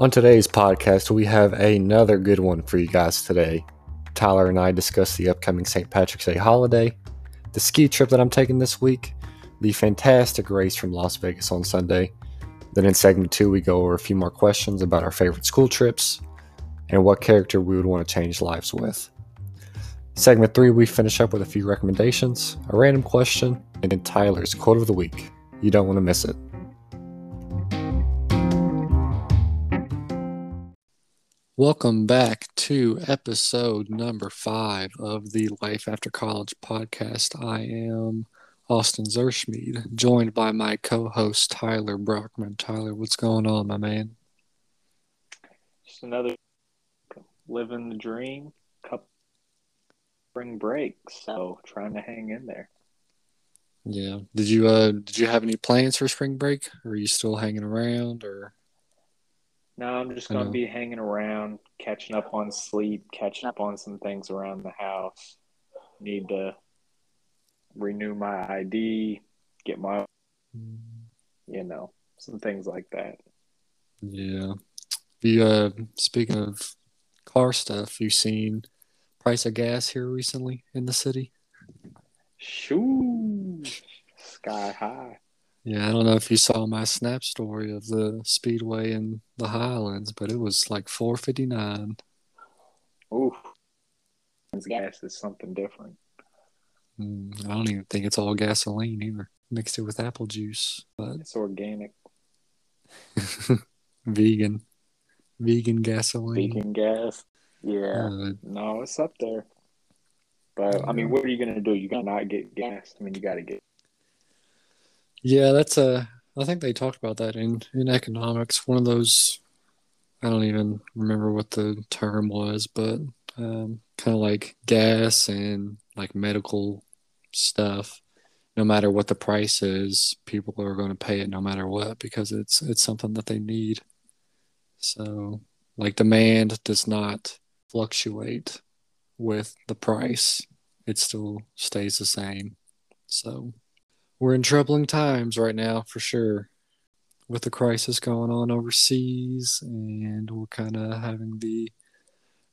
On today's podcast, we have another good one for you guys today. Tyler and I discuss the upcoming St. Patrick's Day holiday, the ski trip that I'm taking this week, the fantastic race from Las Vegas on Sunday. Then in segment two, we go over a few more questions about our favorite school trips and what character we would want to change lives with. Segment three, we finish up with a few recommendations, a random question, and then Tyler's quote of the week. You don't want to miss it. Welcome back to episode number five of the Life After College podcast. I am Austin Zerschmied, joined by my co host Tyler Brockman. Tyler, what's going on, my man? Just another living the dream, couple spring break, so trying to hang in there. Yeah. Did you uh did you have any plans for spring break? Or are you still hanging around or no, I'm just going to be hanging around, catching up on sleep, catching up on some things around the house. Need to renew my ID, get my, you know, some things like that. Yeah. You, uh, speaking of car stuff, you seen price of gas here recently in the city? Shoo, sky high. Yeah, I don't know if you saw my snap story of the speedway in the Highlands, but it was like four fifty nine. Ooh, gas is something different. Mm, I don't even think it's all gasoline either. Mixed it with apple juice, but it's organic, vegan, vegan gasoline. Vegan gas. Yeah, uh, no, it's up there. But I mean, what are you gonna do? You gotta not get gas. I mean, you gotta get yeah, that's a. I think they talked about that in in economics. One of those. I don't even remember what the term was, but um, kind of like gas and like medical stuff. No matter what the price is, people are going to pay it no matter what because it's it's something that they need. So, like demand does not fluctuate with the price; it still stays the same. So we're in troubling times right now for sure with the crisis going on overseas and we're kind of having the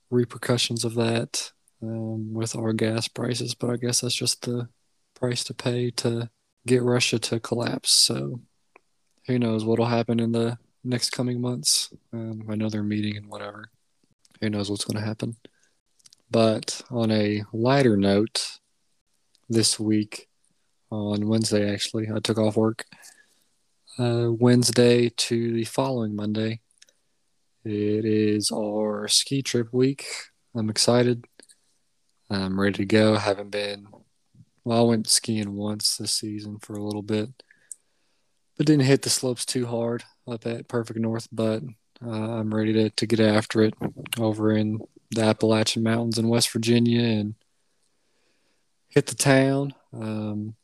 repercussions of that um, with our gas prices but i guess that's just the price to pay to get russia to collapse so who knows what'll happen in the next coming months. Um, they're meeting and whatever. Who knows what's going to happen. But on a lighter note this week on Wednesday, actually. I took off work uh, Wednesday to the following Monday. It is our ski trip week. I'm excited. I'm ready to go. I haven't been, well, I went skiing once this season for a little bit, but didn't hit the slopes too hard up at Perfect North. But uh, I'm ready to, to get after it over in the Appalachian Mountains in West Virginia and hit the town. Um,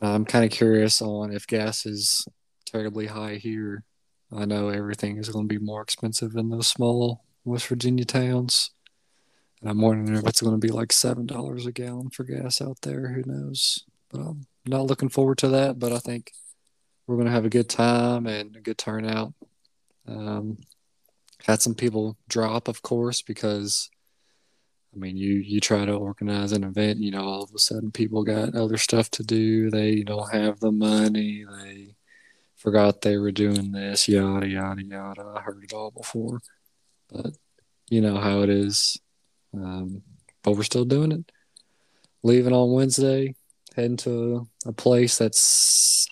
I'm kind of curious on if gas is terribly high here. I know everything is going to be more expensive in those small West Virginia towns. And I'm wondering if it's going to be like seven dollars a gallon for gas out there. Who knows? But I'm not looking forward to that. But I think we're going to have a good time and a good turnout. Um, had some people drop, of course, because I mean, you you try to organize an event, you know, all of a sudden people got other stuff to do. They don't have the money. They forgot they were doing this, yada yada yada. I heard it all before, but you know how it is. Um, but we're still doing it. Leaving on Wednesday, heading to a place that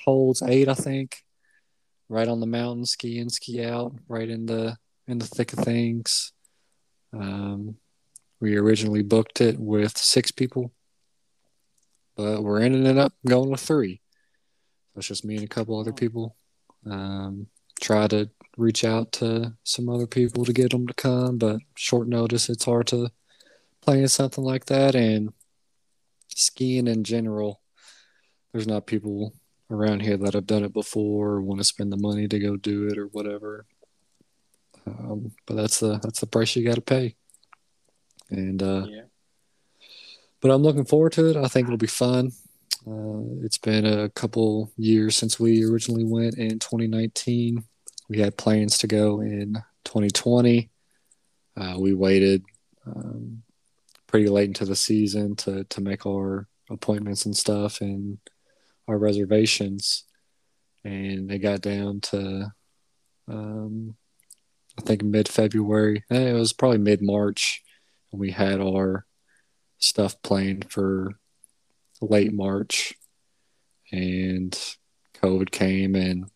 holds eight, I think, right on the mountain, ski in, ski out, right in the in the thick of things. Um, we originally booked it with six people, but we're ending it up going with three. So it's just me and a couple other people. Um, try to reach out to some other people to get them to come, but short notice, it's hard to plan something like that. And skiing in general, there's not people around here that have done it before or want to spend the money to go do it or whatever. Um, but that's the that's the price you got to pay and uh, yeah. But I'm looking forward to it. I think it'll be fun. Uh, it's been a couple years since we originally went in 2019. we had plans to go in 2020. Uh, we waited um, pretty late into the season to to make our appointments and stuff and our reservations, and it got down to um, I think mid February. Eh, it was probably mid March, we had our stuff planned for late March, and COVID came and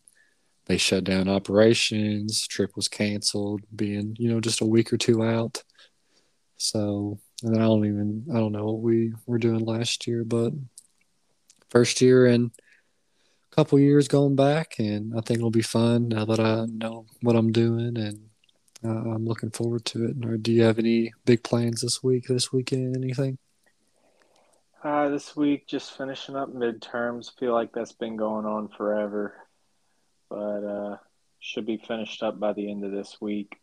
they shut down operations. Trip was canceled, being you know just a week or two out. So, and I don't even I don't know what we were doing last year, but first year and a couple years going back, and I think it'll be fun now that I know what I'm doing, and uh, I'm looking forward to it. Or do you have any big plans this week, this weekend, anything? Uh, this week, just finishing up midterms. Feel like that's been going on forever, but uh, should be finished up by the end of this week.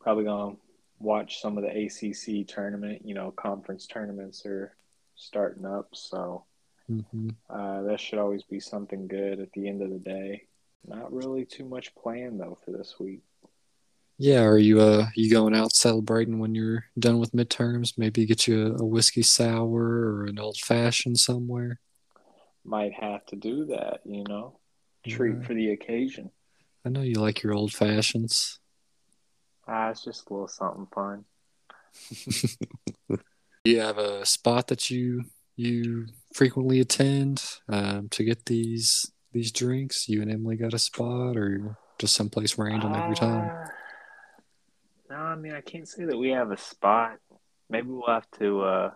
Probably gonna watch some of the ACC tournament. You know, conference tournaments are starting up, so mm-hmm. uh, that should always be something good at the end of the day. Not really too much planned though for this week. Yeah, are you uh you going out celebrating when you're done with midterms? Maybe get you a, a whiskey sour or an old fashioned somewhere. Might have to do that, you know. Treat yeah. for the occasion. I know you like your old fashions. Ah, it's just a little something fun. you have a spot that you you frequently attend um, to get these these drinks? You and Emily got a spot, or just someplace random every time? Uh, no, I mean I can't say that we have a spot. Maybe we'll have to uh,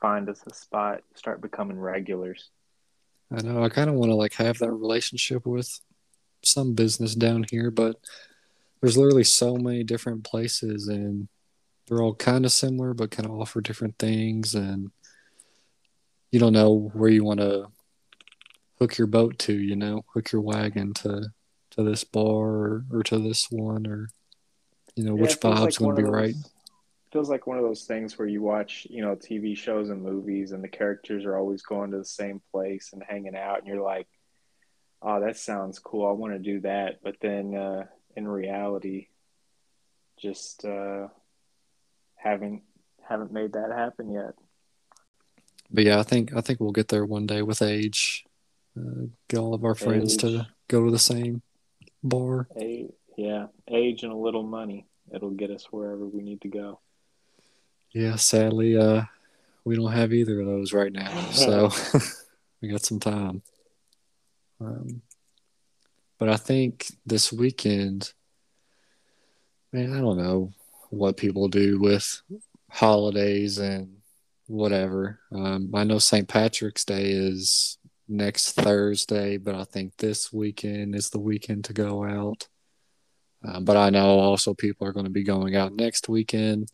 find us a spot, start becoming regulars. I know. I kind of want to like have that relationship with some business down here, but there's literally so many different places, and they're all kind of similar, but kind of offer different things, and you don't know where you want to hook your boat to. You know, hook your wagon to to this bar or, or to this one, or you know, yeah, which vibes like going to be those, right. Feels like one of those things where you watch, you know, TV shows and movies, and the characters are always going to the same place and hanging out, and you're like, "Oh, that sounds cool. I want to do that." But then, uh, in reality, just uh, haven't haven't made that happen yet. But yeah, I think I think we'll get there one day with age. Uh, get all of our friends age. to go to the same bar. Age, yeah, age and a little money. It'll get us wherever we need to go. Yeah, sadly, uh, we don't have either of those right now, so we got some time. Um, but I think this weekend, man, I don't know what people do with holidays and whatever. Um, I know St. Patrick's Day is next Thursday, but I think this weekend is the weekend to go out. Uh, but I know also people are going to be going out next weekend.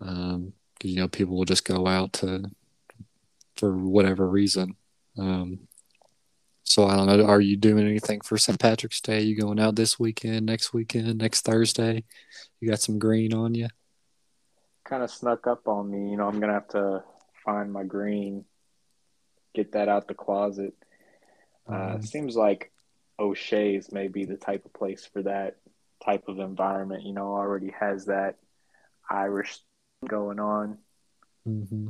Um, you know, people will just go out to for whatever reason. Um, so I don't know. Are you doing anything for St. Patrick's Day? You going out this weekend, next weekend, next Thursday? You got some green on you? Kind of snuck up on me. You know, I'm gonna have to find my green, get that out the closet. Uh, mm-hmm. Seems like O'Shea's may be the type of place for that type of environment. You know, already has that Irish going on. Mm-hmm.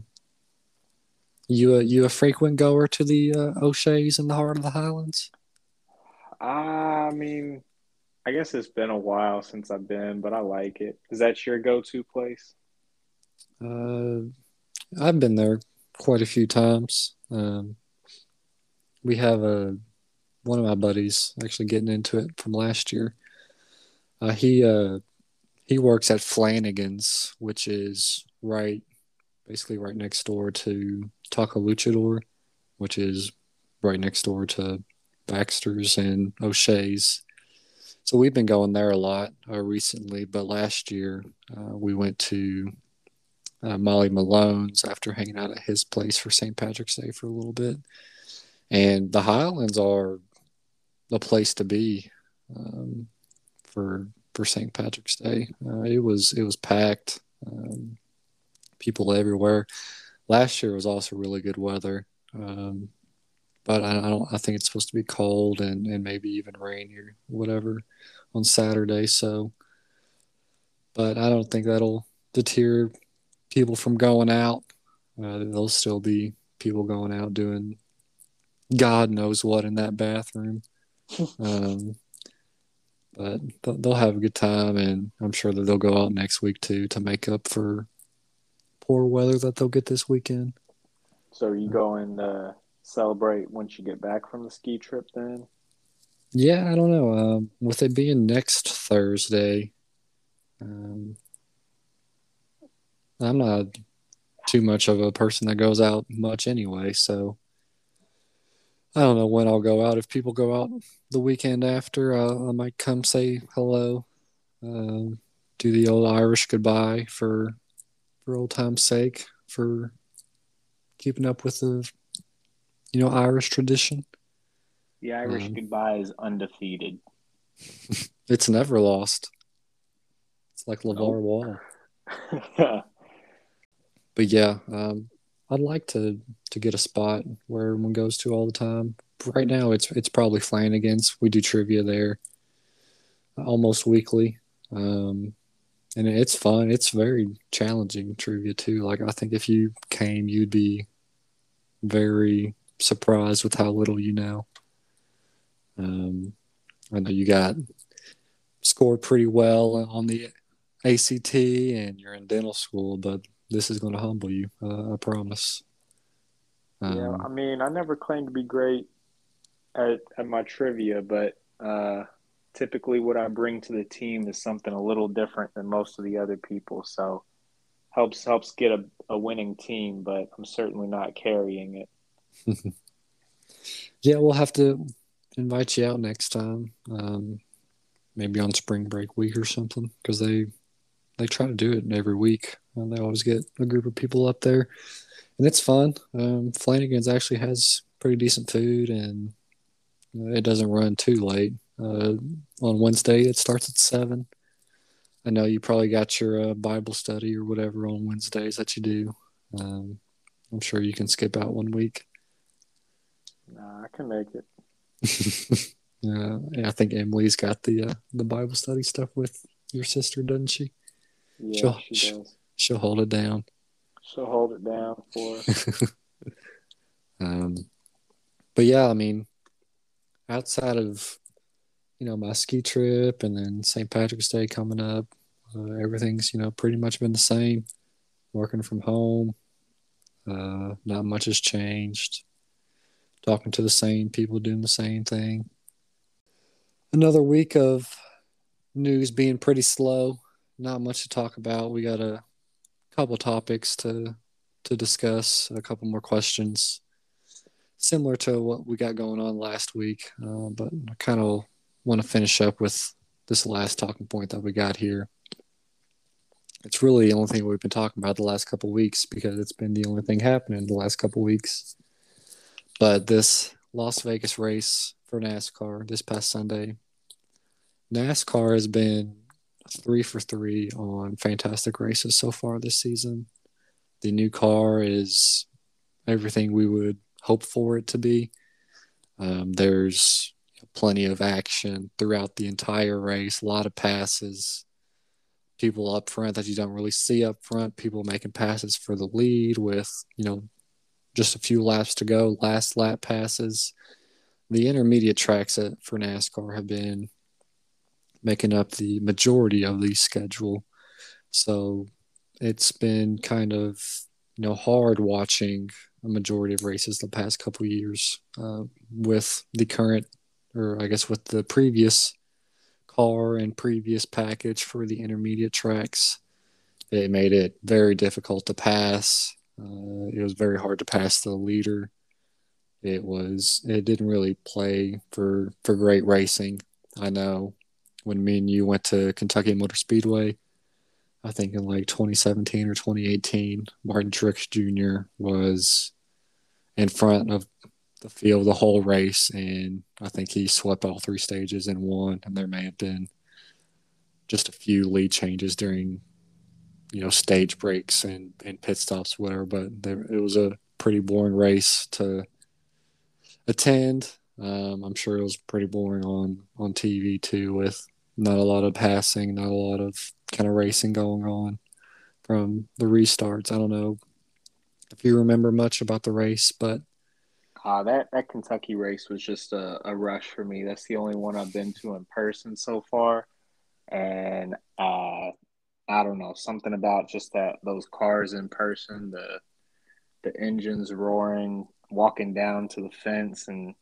You a you a frequent goer to the uh, O'Shea's in the heart of the Highlands? I mean, I guess it's been a while since I've been, but I like it. Is that your go-to place? Uh, I've been there quite a few times. Um, we have a one of my buddies actually getting into it from last year. Uh, he uh, he works at Flanagan's, which is right, basically right next door to Taco Luchador, which is right next door to Baxter's and O'Shea's. So we've been going there a lot uh, recently, but last year uh, we went to uh, Molly Malone's after hanging out at his place for St. Patrick's Day for a little bit. And the Highlands are the place to be. Um, for for St. Patrick's Day. Uh, it was it was packed, um, people everywhere. Last year was also really good weather, um, but I, I, don't. I think it's supposed to be cold and, and maybe even rain or whatever on Saturday. So, but I don't think that'll deter people from going out. Uh, there'll still be people going out doing God knows what in that bathroom. um, but they'll have a good time, and I'm sure that they'll go out next week too to make up for poor weather that they'll get this weekend. So, are you going to celebrate once you get back from the ski trip then? Yeah, I don't know. Um, with it being next Thursday, um, I'm not too much of a person that goes out much anyway, so I don't know when I'll go out. If people go out the weekend after, uh, I might come say hello, um, do the old Irish goodbye for for old time's sake, for keeping up with the you know Irish tradition. The Irish um, goodbye is undefeated. it's never lost. It's like LeVar. Wall. but yeah, um, I'd like to to get a spot where everyone goes to all the time. Right now, it's it's probably Flanagan's. We do trivia there almost weekly, um, and it's fun. It's very challenging trivia too. Like I think if you came, you'd be very surprised with how little you know. Um, I know you got scored pretty well on the ACT, and you're in dental school, but this is going to humble you. Uh, I promise. Um, yeah, I mean, I never claimed to be great at, at my trivia, but uh, typically what I bring to the team is something a little different than most of the other people. So helps helps get a, a winning team, but I'm certainly not carrying it. yeah, we'll have to invite you out next time. Um, maybe on spring break week or something, because they they try to do it every week. And they always get a group of people up there, and it's fun. Um, Flanagan's actually has pretty decent food, and it doesn't run too late. Uh, on Wednesday, it starts at seven. I know you probably got your uh, Bible study or whatever on Wednesdays that you do. Um, I'm sure you can skip out one week. Nah, I can make it. uh, yeah, I think Emily's got the uh, the Bible study stuff with your sister, doesn't she? Yeah, she'll, she does. She'll hold it down. She'll hold it down for us. um, but yeah, I mean, outside of you know my ski trip and then St. Patrick's Day coming up, uh, everything's you know pretty much been the same. Working from home, uh, not much has changed. Talking to the same people, doing the same thing. Another week of news being pretty slow not much to talk about. We got a couple topics to to discuss, a couple more questions, similar to what we got going on last week. Uh, but I kind of want to finish up with this last talking point that we got here. It's really the only thing we've been talking about the last couple weeks because it's been the only thing happening the last couple weeks. But this Las Vegas race for NASCAR this past Sunday, NASCAR has been three for three on fantastic races so far this season. The new car is everything we would hope for it to be. Um, there's plenty of action throughout the entire race, a lot of passes, people up front that you don't really see up front, people making passes for the lead with, you know, just a few laps to go, last lap passes. The intermediate tracks for NASCAR have been making up the majority of the schedule. So it's been kind of you know hard watching a majority of races the past couple years uh, with the current, or I guess with the previous car and previous package for the intermediate tracks. It made it very difficult to pass. Uh, it was very hard to pass the leader. It was. It didn't really play for for great racing. I know when me and you went to Kentucky Motor Speedway. I think in like 2017 or 2018, Martin Truex Jr. was in front of the field the whole race, and I think he swept all three stages and won. And there may have been just a few lead changes during, you know, stage breaks and, and pit stops, whatever. But there, it was a pretty boring race to attend. Um, I'm sure it was pretty boring on on TV too, with not a lot of passing, not a lot of kind of racing going on from the restarts. I don't know if you remember much about the race, but uh, that that Kentucky race was just a, a rush for me. That's the only one I've been to in person so far, and uh, I don't know something about just that those cars in person, the the engines roaring, walking down to the fence, and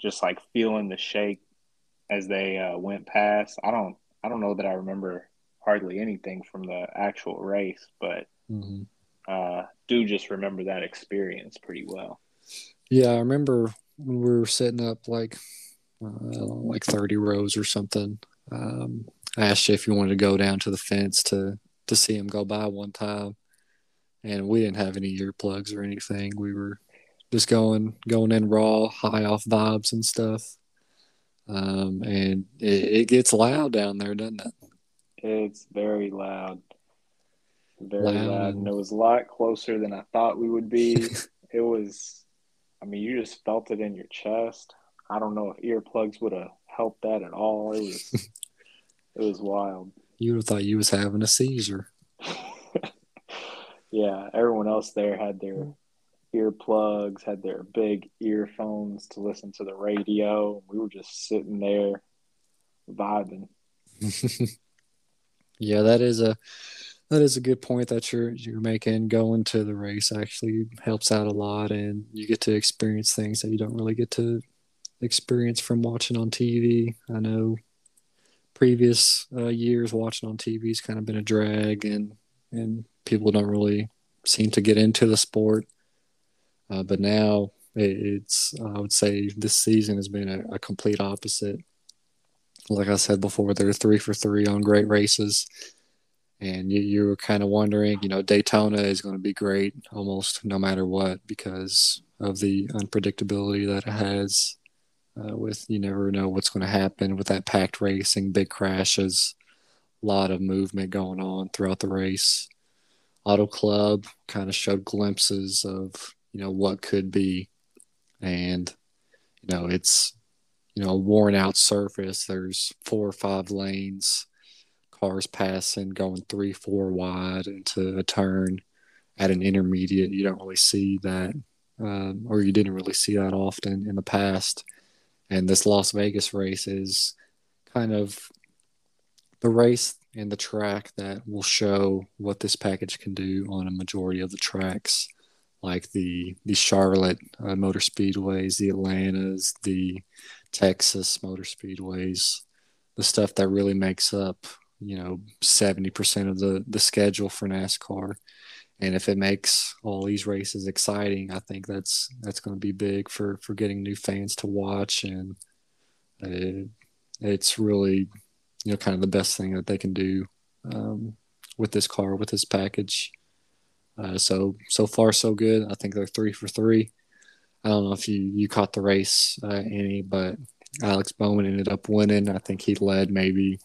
just like feeling the shake as they uh, went past. I don't I don't know that I remember hardly anything from the actual race, but mm-hmm. uh, do just remember that experience pretty well. Yeah, I remember when we were setting up like uh, like thirty rows or something. Um, I asked you if you wanted to go down to the fence to to see him go by one time, and we didn't have any earplugs or anything. We were just going going in raw, high off vibes and stuff. Um, and it, it gets loud down there, doesn't it? It's very loud, very loud, loud. and it was a lot closer than I thought we would be. it was, I mean, you just felt it in your chest. I don't know if earplugs would have helped that at all. It was, it was wild. You would have thought you was having a seizure. yeah, everyone else there had their earplugs, had their big earphones to listen to the radio. We were just sitting there vibing. yeah, that is a that is a good point that you're you're making. Going to the race actually helps out a lot, and you get to experience things that you don't really get to experience from watching on TV. I know previous uh, years watching on TV has kind of been a drag, and and people don't really seem to get into the sport. Uh, but now it's, I would say, this season has been a, a complete opposite. Like I said before, they're three for three on great races. And you, you were kind of wondering, you know, Daytona is going to be great almost no matter what because of the unpredictability that it has. Uh, with you never know what's going to happen with that packed racing, big crashes, a lot of movement going on throughout the race. Auto Club kind of showed glimpses of you know what could be. And you know it's you know a worn out surface. There's four or five lanes cars passing going three four wide into a turn at an intermediate. You don't really see that um, or you didn't really see that often in the past. And this las vegas race is kind of the race and the track that will show what this package can do on a majority of the tracks like the the Charlotte uh, motor speedways, the Atlantas, the Texas motor speedways, the stuff that really makes up you know 70% of the the schedule for NASCAR. And if it makes all these races exciting, I think that's that's going to be big for for getting new fans to watch, and it, it's really you know kind of the best thing that they can do um, with this car with this package. Uh, so so far so good. I think they're three for three. I don't know if you you caught the race uh, any, but Alex Bowman ended up winning. I think he led maybe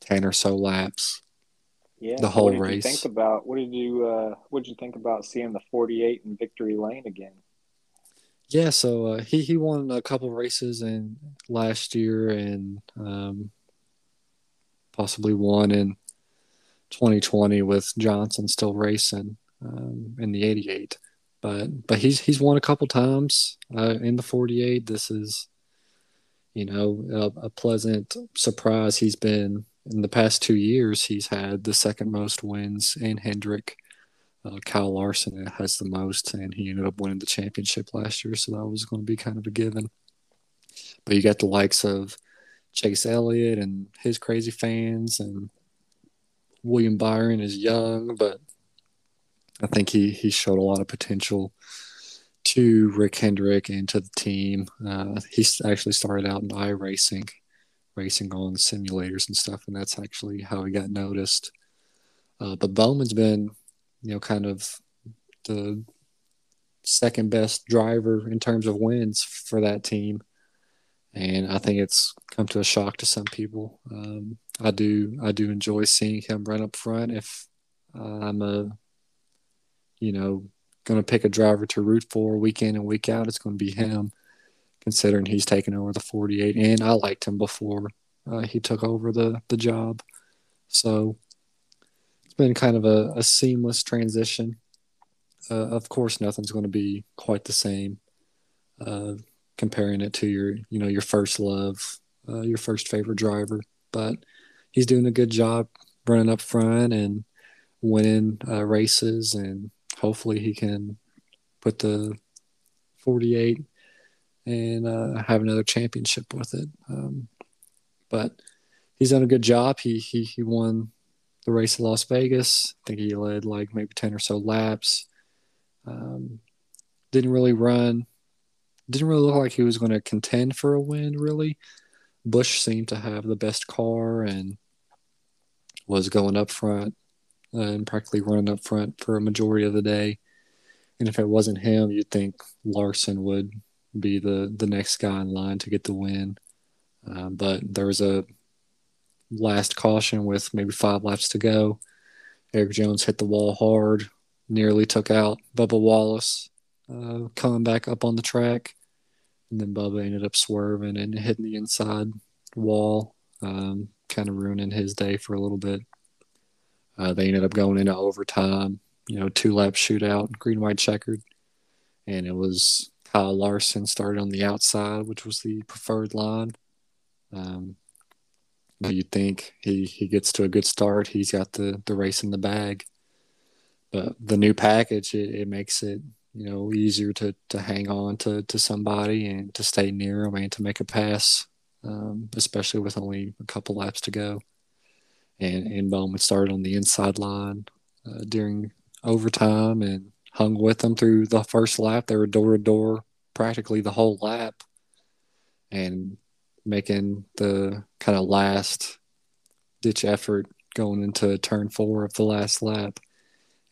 ten or so laps. Yeah, the whole what race. Think about what did you uh, what did you think about seeing the forty eight in victory lane again? Yeah, so uh, he he won a couple races in last year and um, possibly one in 2020 with Johnson still racing um, in the 88. But but he's he's won a couple times uh, in the 48. This is you know a, a, pleasant surprise. He's been in the past two years. He's had the second most wins in Hendrick. Uh, Kyle Larson has the most, and he ended up winning the championship last year, so that was going to be kind of a given. But you got the likes of Chase Elliott and his crazy fans, and William Byron is young, but I think he he showed a lot of potential to Rick Hendrick and to the team. Uh, he actually started out in iRacing racing on simulators and stuff, and that's actually how he got noticed. Uh, but Bowman's been, you know, kind of the second best driver in terms of wins for that team, and I think it's come to a shock to some people. Um, I do I do enjoy seeing him run up front. If I'm a you know, going to pick a driver to root for week in and week out, it's going to be him. considering he's taken over the 48, and I liked him before uh, he took over the the job. So it's been kind of a, a seamless transition. Uh, of course, nothing's going to be quite the same. Uh, comparing it to your, you know, your first love, uh, your first favorite driver, but he's doing a good job running up front and winning uh, races, and hopefully he can put the 48 and uh, have another championship with it. Um, but he's done a good job. He he he won the race in Las Vegas. I think he led like maybe ten or so laps. Um, didn't really run. Didn't really look like he was going to contend for a win. Really, Busch seemed to have the best car and was going up front and practically running up front for a majority of the day. And if it wasn't him, you'd think Larson would be the the next guy in line to get the win. Uh, but there was a last caution with maybe five laps to go. Erik Jones hit the wall hard, nearly took out Bubba Wallace, uh, coming back up on the track. And then Bubba ended up swerving and hitting the inside wall, um, kind of ruining his day for a little bit. Uh, they ended up going into overtime, you know, two lap shootout, green white checkered. And it was Kyle Larson started on the outside, which was the preferred line. Um, you'd think he, he gets to a good start, he's got the, the race in the bag. But the new package, it, it makes it you know easier to, to hang on to, to somebody and to stay near them and to make a pass, um, especially with only a couple laps to go. And and Bowman started on the inside line uh, during overtime and hung with them through the first lap. They were door to door practically the whole lap. And making the kind of last ditch effort going into turn four of the last lap.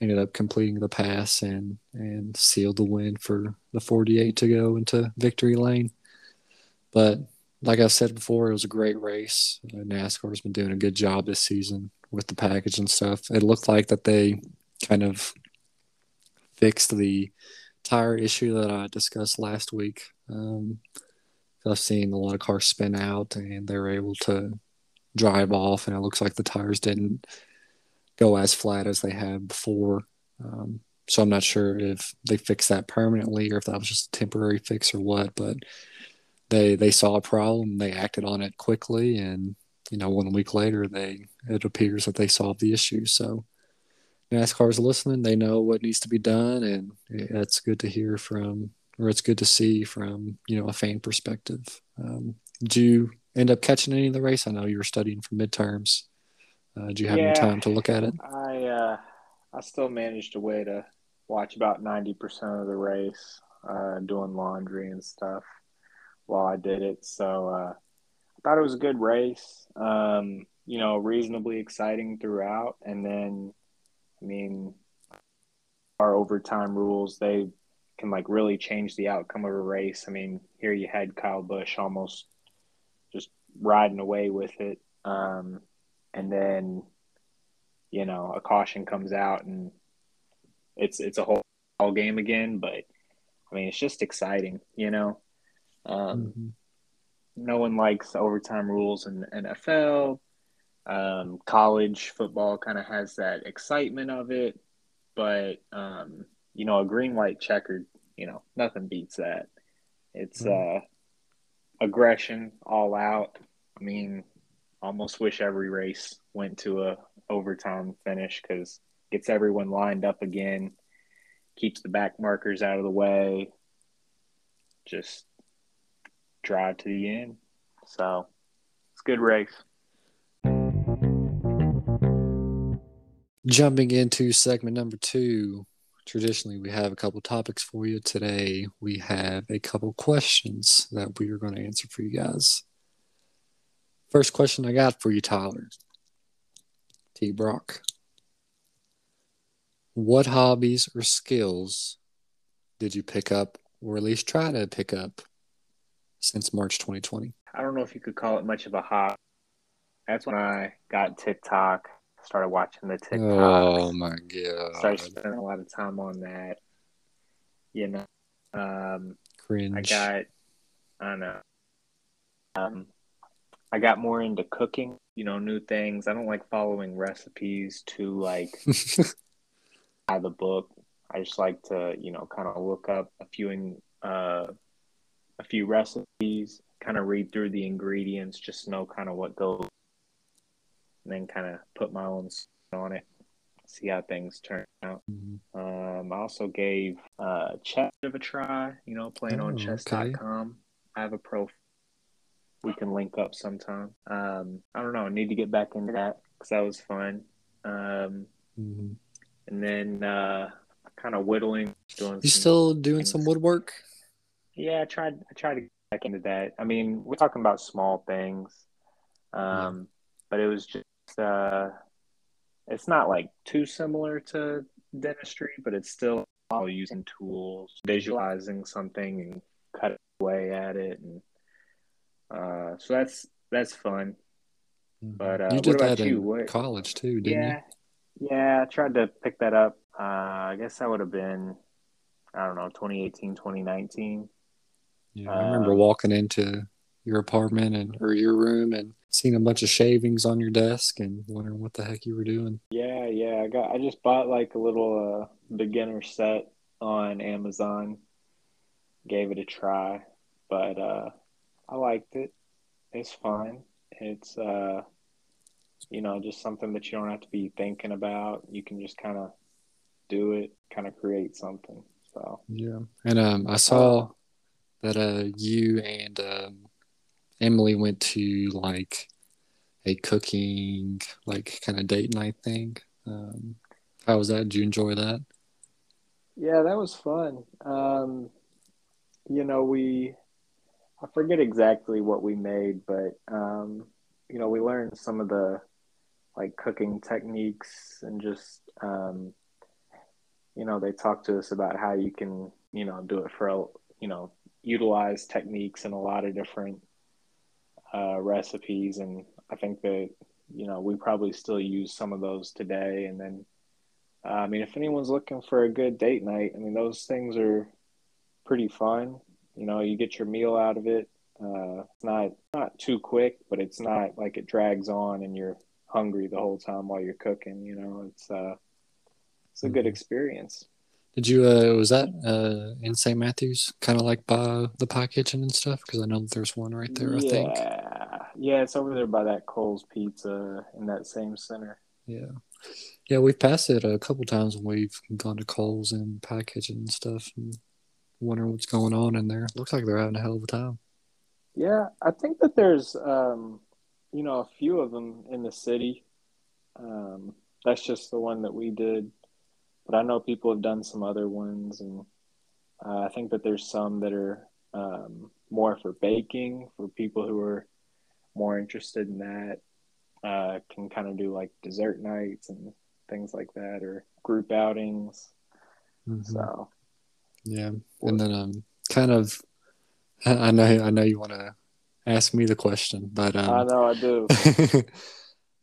Ended up completing the pass and and sealed the win for the 48 to go into victory lane. But like I said before, it was a great race. Uh, NASCAR's been doing a good job this season with the package and stuff. It looked like that they kind of fixed the tire issue that I discussed last week. Um, I've seen a lot of cars spin out and they were able to drive off, and it looks like the tires didn't go as flat as they had before. Um, so I'm not sure if they fixed that permanently or if that was just a temporary fix or what, but they they saw a problem, they acted on it quickly, and you know one week later they it appears that they solved the issue. So NASCAR's listening; they know what needs to be done, and it's good to hear from or it's good to see from you know a fan perspective. Um, do you end up catching any of the race? I know you were studying for midterms. Uh, do you have yeah, any time to look at it? I uh, I still managed a way to watch about ninety percent of the race, uh, doing laundry and stuff while I did it. So uh, I thought it was a good race. Um, you know, reasonably exciting throughout, and then I mean, our overtime rules they can like really change the outcome of a race. I mean, here you had Kyle Busch almost just riding away with it. Um, and then, you know, a caution comes out and it's it's a whole, whole game again. But I mean, it's just exciting, you know. Um, mm-hmm. No one likes overtime rules in the NFL. Um, college football kind of has that excitement of it, but um, you know, a green white checkered, you know, nothing beats that. It's mm-hmm. uh aggression all out. I mean, almost wish every race went to a overtime finish because gets everyone lined up again, keeps the back markers out of the way, just drive to the end. So it's good race. Jumping into segment number two, traditionally we have a couple topics for you today we have a couple questions that we are going to answer for you guys first question i got for you tyler t brock what hobbies or skills did you pick up or at least try to pick up since march 2020 i don't know if you could call it much of a hobby that's when i got tiktok started watching the TikTok. Oh my god! Started spending a lot of time on that. You know, um, cringe. I got I don't know. Um, I got more into cooking, you know, new things. I don't like following recipes to like by the book. I just like to, you know, kind of look up a few in uh, a few recipes, kind of read through the ingredients, just know kind of what goes, and then kind of put my own on it, see how things turn out. Mm-hmm. Um, I also gave uh, chess of a try, you know, playing oh, on chess.com. Okay. I have a pro we can link up sometime. Um, I don't know. I need to get back into that because that was fun. Um, mm-hmm. And then uh, kind of whittling. Doing you still doing things. some woodwork? Yeah, I tried. I tried to get back into that. I mean, we're talking about small things, um, yeah. but it was just. Uh, it's not like too similar to dentistry, but it's still all using tools, visualizing something, and cut away at it, and uh, so that's that's fun. Mm-hmm. But uh, you did that in what, college too, didn't yeah, you? Yeah, I tried to pick that up. Uh, I guess that would have been, I don't know, 2018, 2019. Yeah, I remember um, walking into your apartment and or your room and seeing a bunch of shavings on your desk and wondering what the heck you were doing. Yeah, yeah, I got I just bought like a little uh, beginner set on Amazon. Gave it a try, but uh I liked it. It's fine. It's uh you know, just something that you don't have to be thinking about. You can just kind of do it, kind of create something. So yeah, and um, I saw that uh, you and um, Emily went to like a cooking, like kind of date night thing. Um, how was that? Did you enjoy that? Yeah, that was fun. Um, you know, we I forget exactly what we made, but um, you know, we learned some of the like cooking techniques and just um, you know, they talked to us about how you can, you know, do it for you know, utilize techniques in a lot of different uh, recipes, and I think that you know we probably still use some of those today. And then, uh, I mean, if anyone's looking for a good date night, I mean, those things are pretty fun. You know, you get your meal out of it. Uh, it's not not too quick, but it's not like it drags on and you're hungry the whole time while you're cooking. You know, it's uh, it's a good mm-hmm. experience. Did you? Uh, was that uh, in St. Matthews, kind of like by the pie kitchen and stuff? Because I know there's one right there. Yeah. I think. Yeah, it's over there by that Cole's Pizza in that same center. Yeah, yeah, we've passed it a couple times when we've gone to Cole's and Pie Kitchen and stuff. And wondering what's going on in there. Looks like they're having a hell of a time. Yeah, I think that there's, um, you know, a few of them in the city. Um, that's just the one that we did, but I know people have done some other ones, and uh, I think that there's some that are um, more for baking for people who are more interested in that. Uh, can kind of do like dessert nights and things like that, or group outings. Mm-hmm. So yeah, and then um, kind of, I know I know you want to ask me the question, but um, I know I do.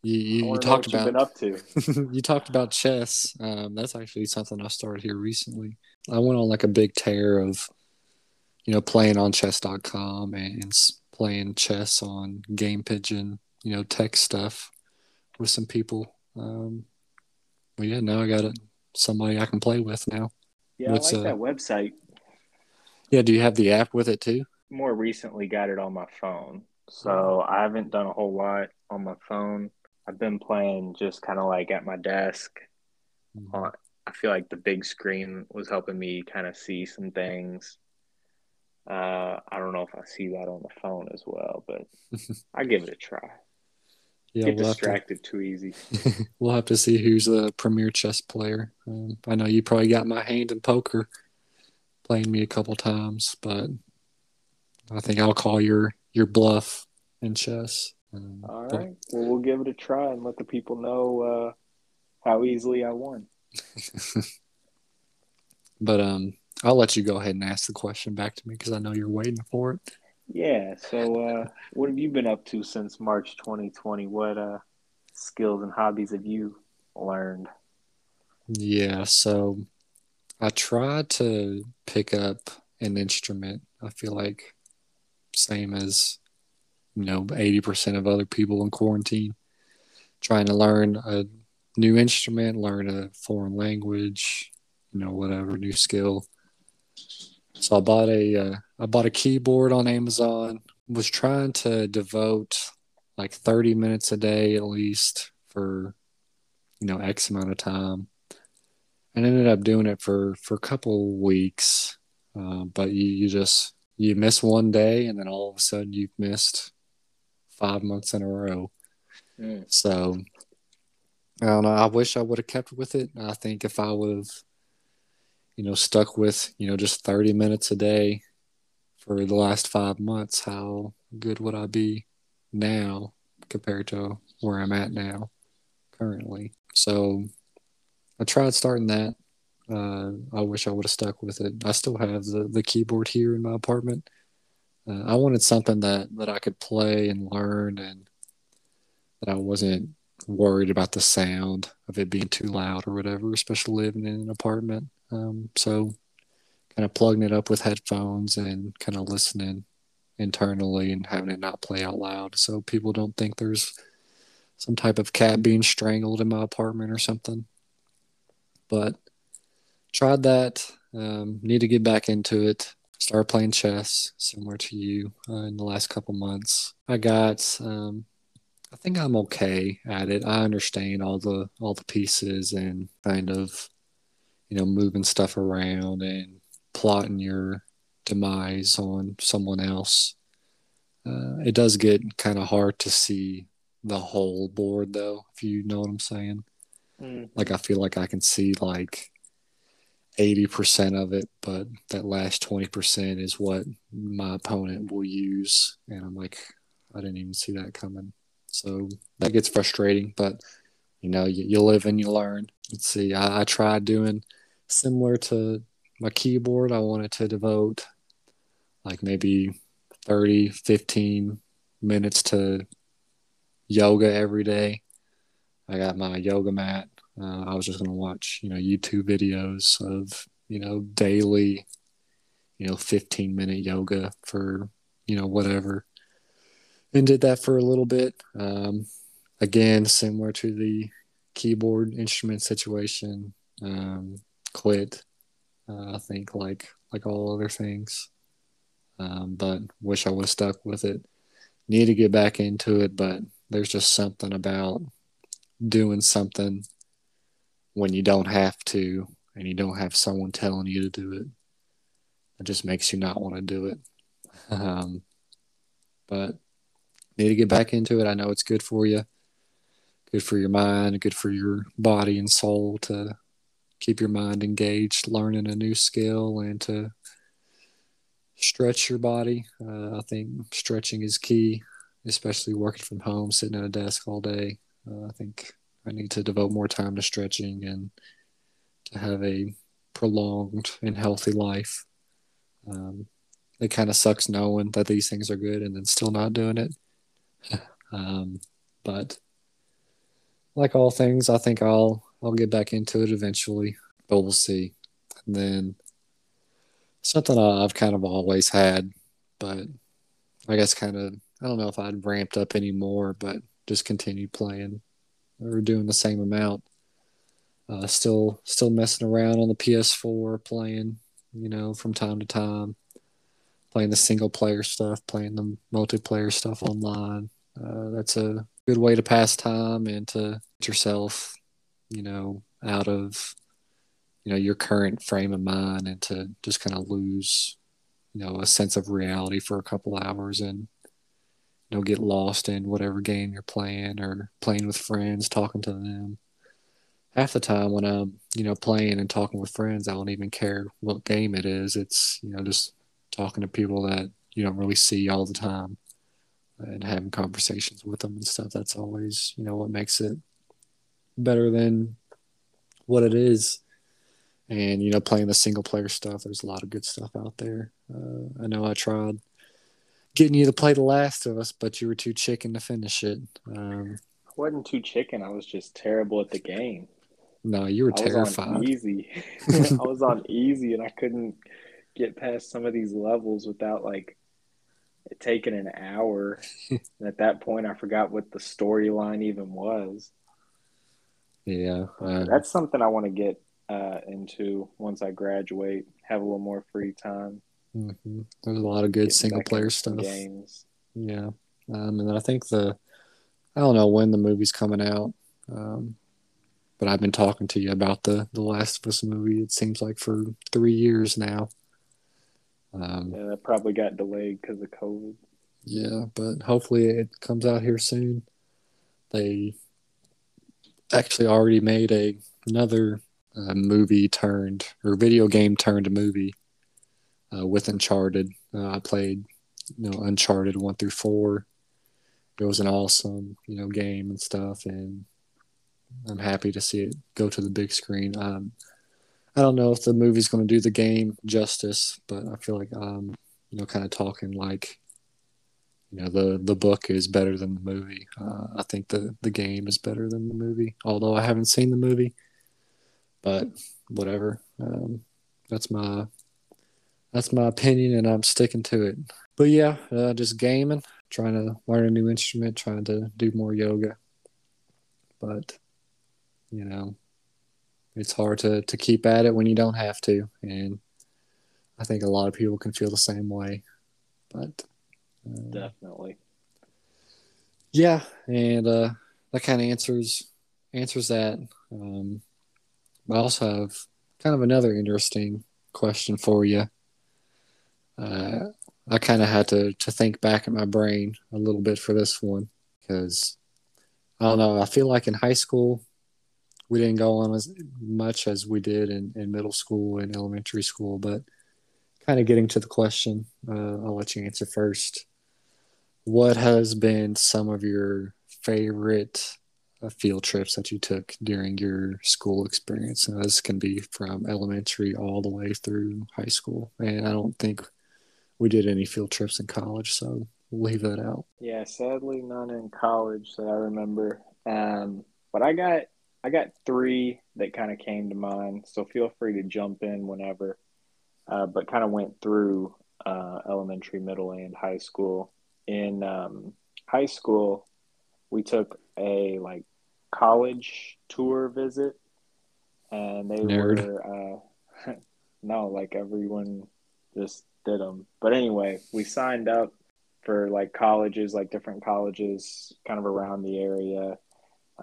you you, you talked about been up to. you talked about chess. Um, that's actually something I started here recently. I went on like a big tear of, you know, playing on chess.com and, and playing chess on Game Pigeon. You know, tech stuff with some people. Um, but yeah, now I got it. Somebody I can play with now. Yeah, What's, I like uh, that website. Yeah, do you have the app with it too? More recently, got it on my phone, so I haven't done a whole lot on my phone. I've been playing just kind of like at my desk. Mm-hmm. I feel like the big screen was helping me kind of see some things. Uh, I don't know if I see that on the phone as well, but I give it a try yeah, get we'll distracted to, too easy. we'll have to see who's the premier chess player. Um, I know you probably got my hand in poker, playing me a couple times, but I think I'll call your your bluff in chess. Um, All right. Well, we'll give it a try and let the people know uh, how easily I won. but um, I'll let you go ahead and ask the question back to me because I know you're waiting for it. Yeah. So, uh, what have you been up to since March 2020? What uh, skills and hobbies have you learned? Yeah. So, I tried to pick up an instrument. I feel like same as you know 80% of other people in quarantine. Trying to learn a new instrument learn a foreign language you know whatever new skill. So i bought a uh, I bought a keyboard on amazon. Was trying to devote like 30 minutes a day at least for you know x amount of time. And ended up doing it for for a couple weeks. Uh, but you, you just you miss one day and then all of a sudden you've missed five months in a row mm. so i don't know i wish i would have kept with it i think if i would have you know stuck with you know just 30 minutes a day for the last five months how good would i be now compared to where i'm at now currently so I tried starting that. Uh, I wish I would have stuck with it. I still have the, the keyboard here in my apartment. Uh, I wanted something that, that I could play and learn and that I wasn't worried about the sound of it being too loud or whatever, especially living in an apartment. Um, so kind of plugging it up with headphones and kind of listening internally and having it not play out loud so people don't think there's some type of cat being strangled in my apartment or something. But tried that. Um, need to get back into it. Start playing chess, similar to you, uh, in the last couple months. I got. Um, I think I'm okay at it. I understand all the all the pieces and kind of, you know, moving stuff around and plotting your demise on someone else. Uh, it does get kind of hard to see the whole board, though, if you know what I'm saying. Mm. Like I feel like I can see like 80% of it, but that last 20% is what my opponent will use. And I'm like, I didn't even see that coming. So that gets frustrating, but you know, you, you live and you learn. Let's see, I, I tried doing similar to my keyboard. I wanted to devote like maybe 30, 15 minutes to yoga every day. I got my yoga mat. Uh, I was just going to watch, you know, YouTube videos of, you know, daily, you know, 15 minute yoga for, you know, whatever. And did that for a little bit. Um, again, similar to the keyboard instrument situation. Um, quit. Uh, I think like like all other things. Um, but wish I was stuck with it. Need to get back into it, but there's just something about doing something when you don't have to and you don't have someone telling you to do it. It just makes you not want to do it. Um, but need to get back into it. I know it's good for you, good for your mind, good for your body and soul to keep your mind engaged, learning a new skill, and to stretch your body. Uh, I think stretching is key, especially working from home, sitting at a desk all day. Uh, I think I need to devote more time to stretching and to have a prolonged and healthy life. Um, it kind of sucks knowing that these things are good and then still not doing it. um, but like all things, I think I'll I'll get back into it eventually, but we'll see. And then something I've kind of always had, but I guess kind of I don't know if I'd ramped up anymore, but just continued playing or doing the same amount. Uh, still, still messing around on the PS4, playing, you know, from time to time, playing the single player stuff, playing the multiplayer stuff online. Uh, that's a good way to pass time and to get yourself, you know, out of, you know, your current frame of mind and to just kind of lose, you know, a sense of reality for a couple hours and you know get lost in whatever game you're playing or playing with friends talking to them. Half the time when i'm you know playing and talking with friends i don't even care what game it is. It's you know just talking to people that you don't really see all the time and having conversations with them and stuff. That's always you know what makes it better than what it is. And you know playing the single player stuff there's a lot of good stuff out there. Uh, i know i tried getting you to play The Last of Us, but you were too chicken to finish it. Um, I wasn't too chicken. I was just terrible at the game. No, you were I terrified. easy. I was on easy, and I couldn't get past some of these levels without like it taken an hour. and at that point, I forgot what the storyline even was. Yeah, uh, that's something I want to get uh, into once I graduate. Have a little more free time. Mm-hmm. There's a lot of good single player stuff. Games. Yeah, um, and then I think the I don't know when the movie's coming out, um, but I've been talking to you about the the Last of Us movie. It seems like for three years now. Um, yeah, that probably got delayed because of COVID. Yeah, but hopefully it comes out here soon. They actually already made a another uh, movie turned or video game turned movie uh, with Uncharted. Uh, I played you know Uncharted one through four. It was an awesome you know game and stuff, and I'm happy to see it go to the big screen. Um, I don't know if the movie's going to do the game justice, but I feel like um, you know, kind of talking like you know the the book is better than the movie. Uh, I think the the game is better than the movie, although I haven't seen the movie. But whatever, um, that's my that's my opinion, and I'm sticking to it. But yeah, uh, just gaming, trying to learn a new instrument, trying to do more yoga. But you know, it's hard to to keep at it when you don't have to, and I think a lot of people can feel the same way. But uh, definitely, yeah, and uh, that kind of answers answers that. Um, I also have kind of another interesting question for you uh, I kind of had to to think back in my brain a little bit for this one because I don't know. I feel like in high school we didn't go on as much as we did in, in middle school and elementary school, but kind of getting to the question, uh, I'll let you answer first. What has been some of your favorite uh, field trips that you took during your school experience? And this can be from elementary all the way through high school. And I don't think we did any field trips in college, so leave that out. Yeah, sadly none in college that I remember. Um, but I got I got three that kind of came to mind. So feel free to jump in whenever. Uh, but kind of went through uh, elementary, middle, and high school. In um, high school, we took a like college tour visit, and they Nerd. were uh, no like everyone just did them. But anyway, we signed up for like colleges, like different colleges, kind of around the area.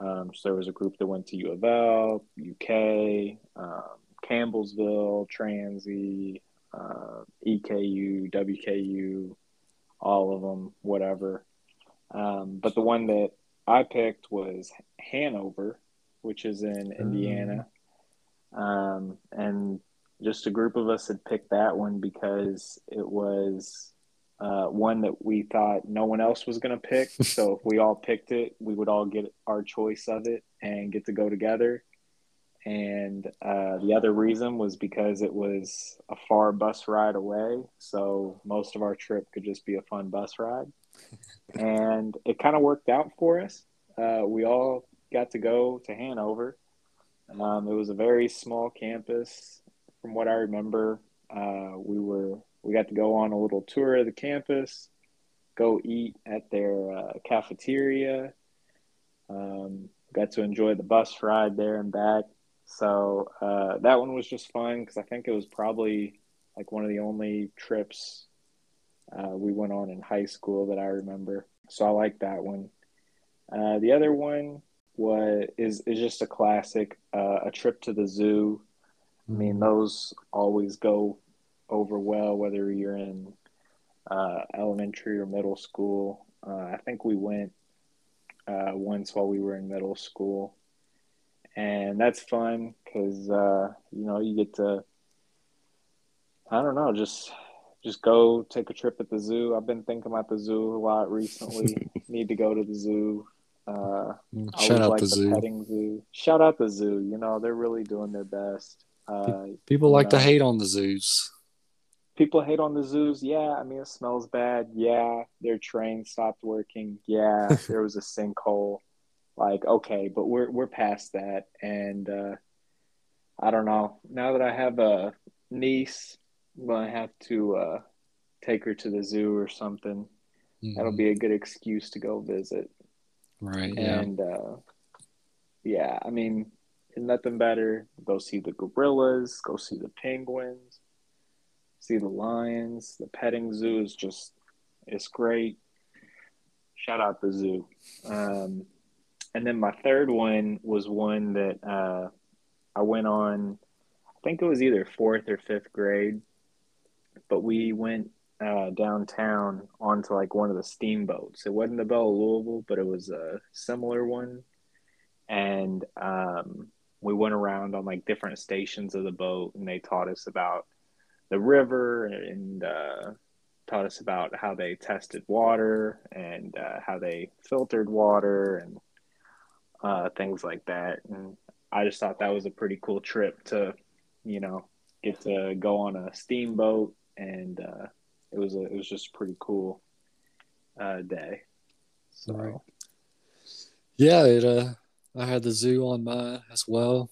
Um, so there was a group that went to U of L, UK, um, Campbellsville, Transy, uh, EKU, WKU, all of them, whatever. Um, but the one that I picked was Hanover, which is in Indiana. Um, and just a group of us had picked that one because it was uh, one that we thought no one else was going to pick. so if we all picked it, we would all get our choice of it and get to go together. And uh, the other reason was because it was a far bus ride away. So most of our trip could just be a fun bus ride. and it kind of worked out for us. Uh, we all got to go to Hanover. Um, it was a very small campus from what I remember, uh, we were we got to go on a little tour of the campus, go eat at their uh, cafeteria. Um, got to enjoy the bus ride there and back. So uh, that one was just fun because I think it was probably like one of the only trips uh, we went on in high school that I remember. So I like that one. Uh, the other one was is is just a classic, uh, a trip to the zoo I mean, those always go over well, whether you're in uh, elementary or middle school. Uh, I think we went uh, once while we were in middle school, and that's fun because uh, you know you get to I don't know just just go take a trip at the zoo. I've been thinking about the zoo a lot recently. Need to go to the zoo. Uh, Shout out like the, the zoo. petting zoo. Shout out the zoo. You know they're really doing their best. Uh, people like know, to hate on the zoos. People hate on the zoos. Yeah, I mean it smells bad. Yeah, their train stopped working. Yeah, there was a sinkhole. Like okay, but we're we're past that, and uh, I don't know. Now that I have a niece, I'm gonna have to uh, take her to the zoo or something. Mm-hmm. That'll be a good excuse to go visit. Right. And yeah. Uh, yeah, I mean, nothing better. Go see the gorillas. Go see the penguins. See the lions. The petting zoo is just it's great. Shout out the zoo. Um, and then my third one was one that uh, I went on. I think it was either fourth or fifth grade, but we went uh, downtown onto like one of the steamboats. It wasn't the Belle of Louisville, but it was a similar one. And um, we went around on like different stations of the boat, and they taught us about the river and uh, taught us about how they tested water and uh, how they filtered water and uh, things like that. And I just thought that was a pretty cool trip to, you know, get to go on a steamboat, and uh, it was a it was just a pretty cool uh, day. So, right. yeah, it. I had the zoo on mine as well.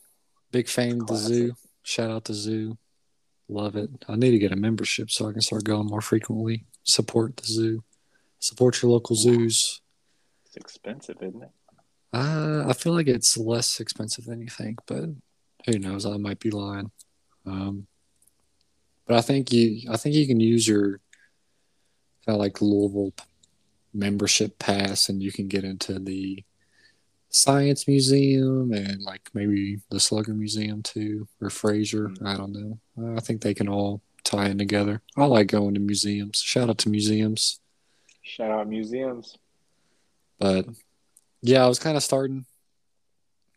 Big fan of the zoo. Shout out to the zoo. Love it. I need to get a membership so I can start going more frequently. Support the zoo. Support your local zoos. It's expensive, isn't it? Uh, I feel like it's less expensive than you think, but who knows? I might be lying. Um, but I think you, I think you can use your kind of like Louisville membership pass, and you can get into the Science Museum and like maybe the Slugger Museum too, or Frazier. Mm-hmm. I don't know. I think they can all tie in together. I like going to museums. Shout out to museums. Shout out museums. But yeah, I was kind of starting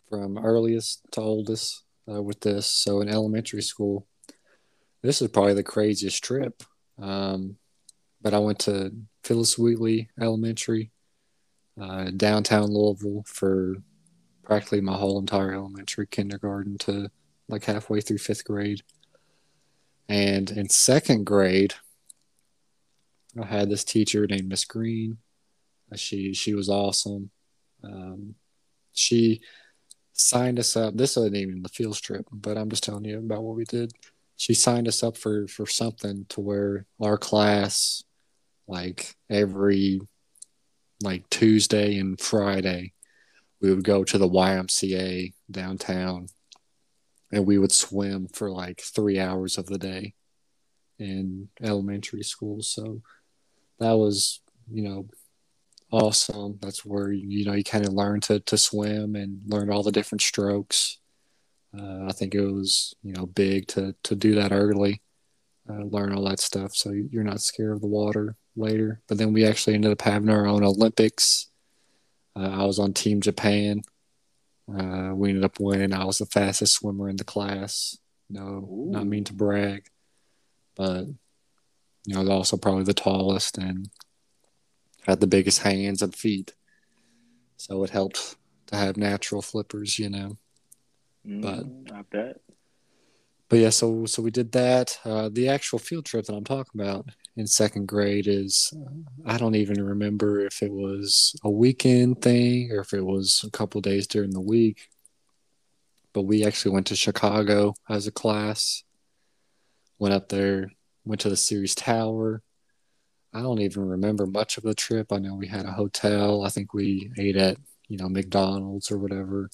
from earliest to oldest uh, with this. So in elementary school, this is probably the craziest trip. Um, but I went to Phyllis Wheatley Elementary uh, downtown Louisville for practically my whole entire elementary kindergarten to like halfway through fifth grade. And in second grade, I had this teacher named Miss Green. Uh, she she was awesome. Um, she signed us up. This wasn't even the field trip, but I'm just telling you about what we did. She signed us up for for something to where our class, like every like Tuesday and Friday, we would go to the YMCA downtown and we would swim for like three hours of the day in elementary school. So that was, you know, awesome. That's where, you know, you kind of learn to, to swim and learn all the different strokes. Uh, I think it was, you know, big to, to do that early, uh, learn all that stuff. So you're not scared of the water later. But then we actually ended up having our own Olympics. Uh, I was on Team Japan. Uh, we ended up winning. I was the fastest swimmer in the class. No, Ooh. not mean to brag, but you know, also probably the tallest and had the biggest hands and feet. So it helped to have natural flippers, you know. Mm, but I bet. But yeah, so so we did that. Uh, the actual field trip that I'm talking about in second grade is I don't even remember if it was a weekend thing or if it was a couple days during the week. But we actually went to Chicago as a class. Went up there, went to the Sears Tower. I don't even remember much of the trip. I know we had a hotel. I think we ate at, you know, McDonald's or whatever.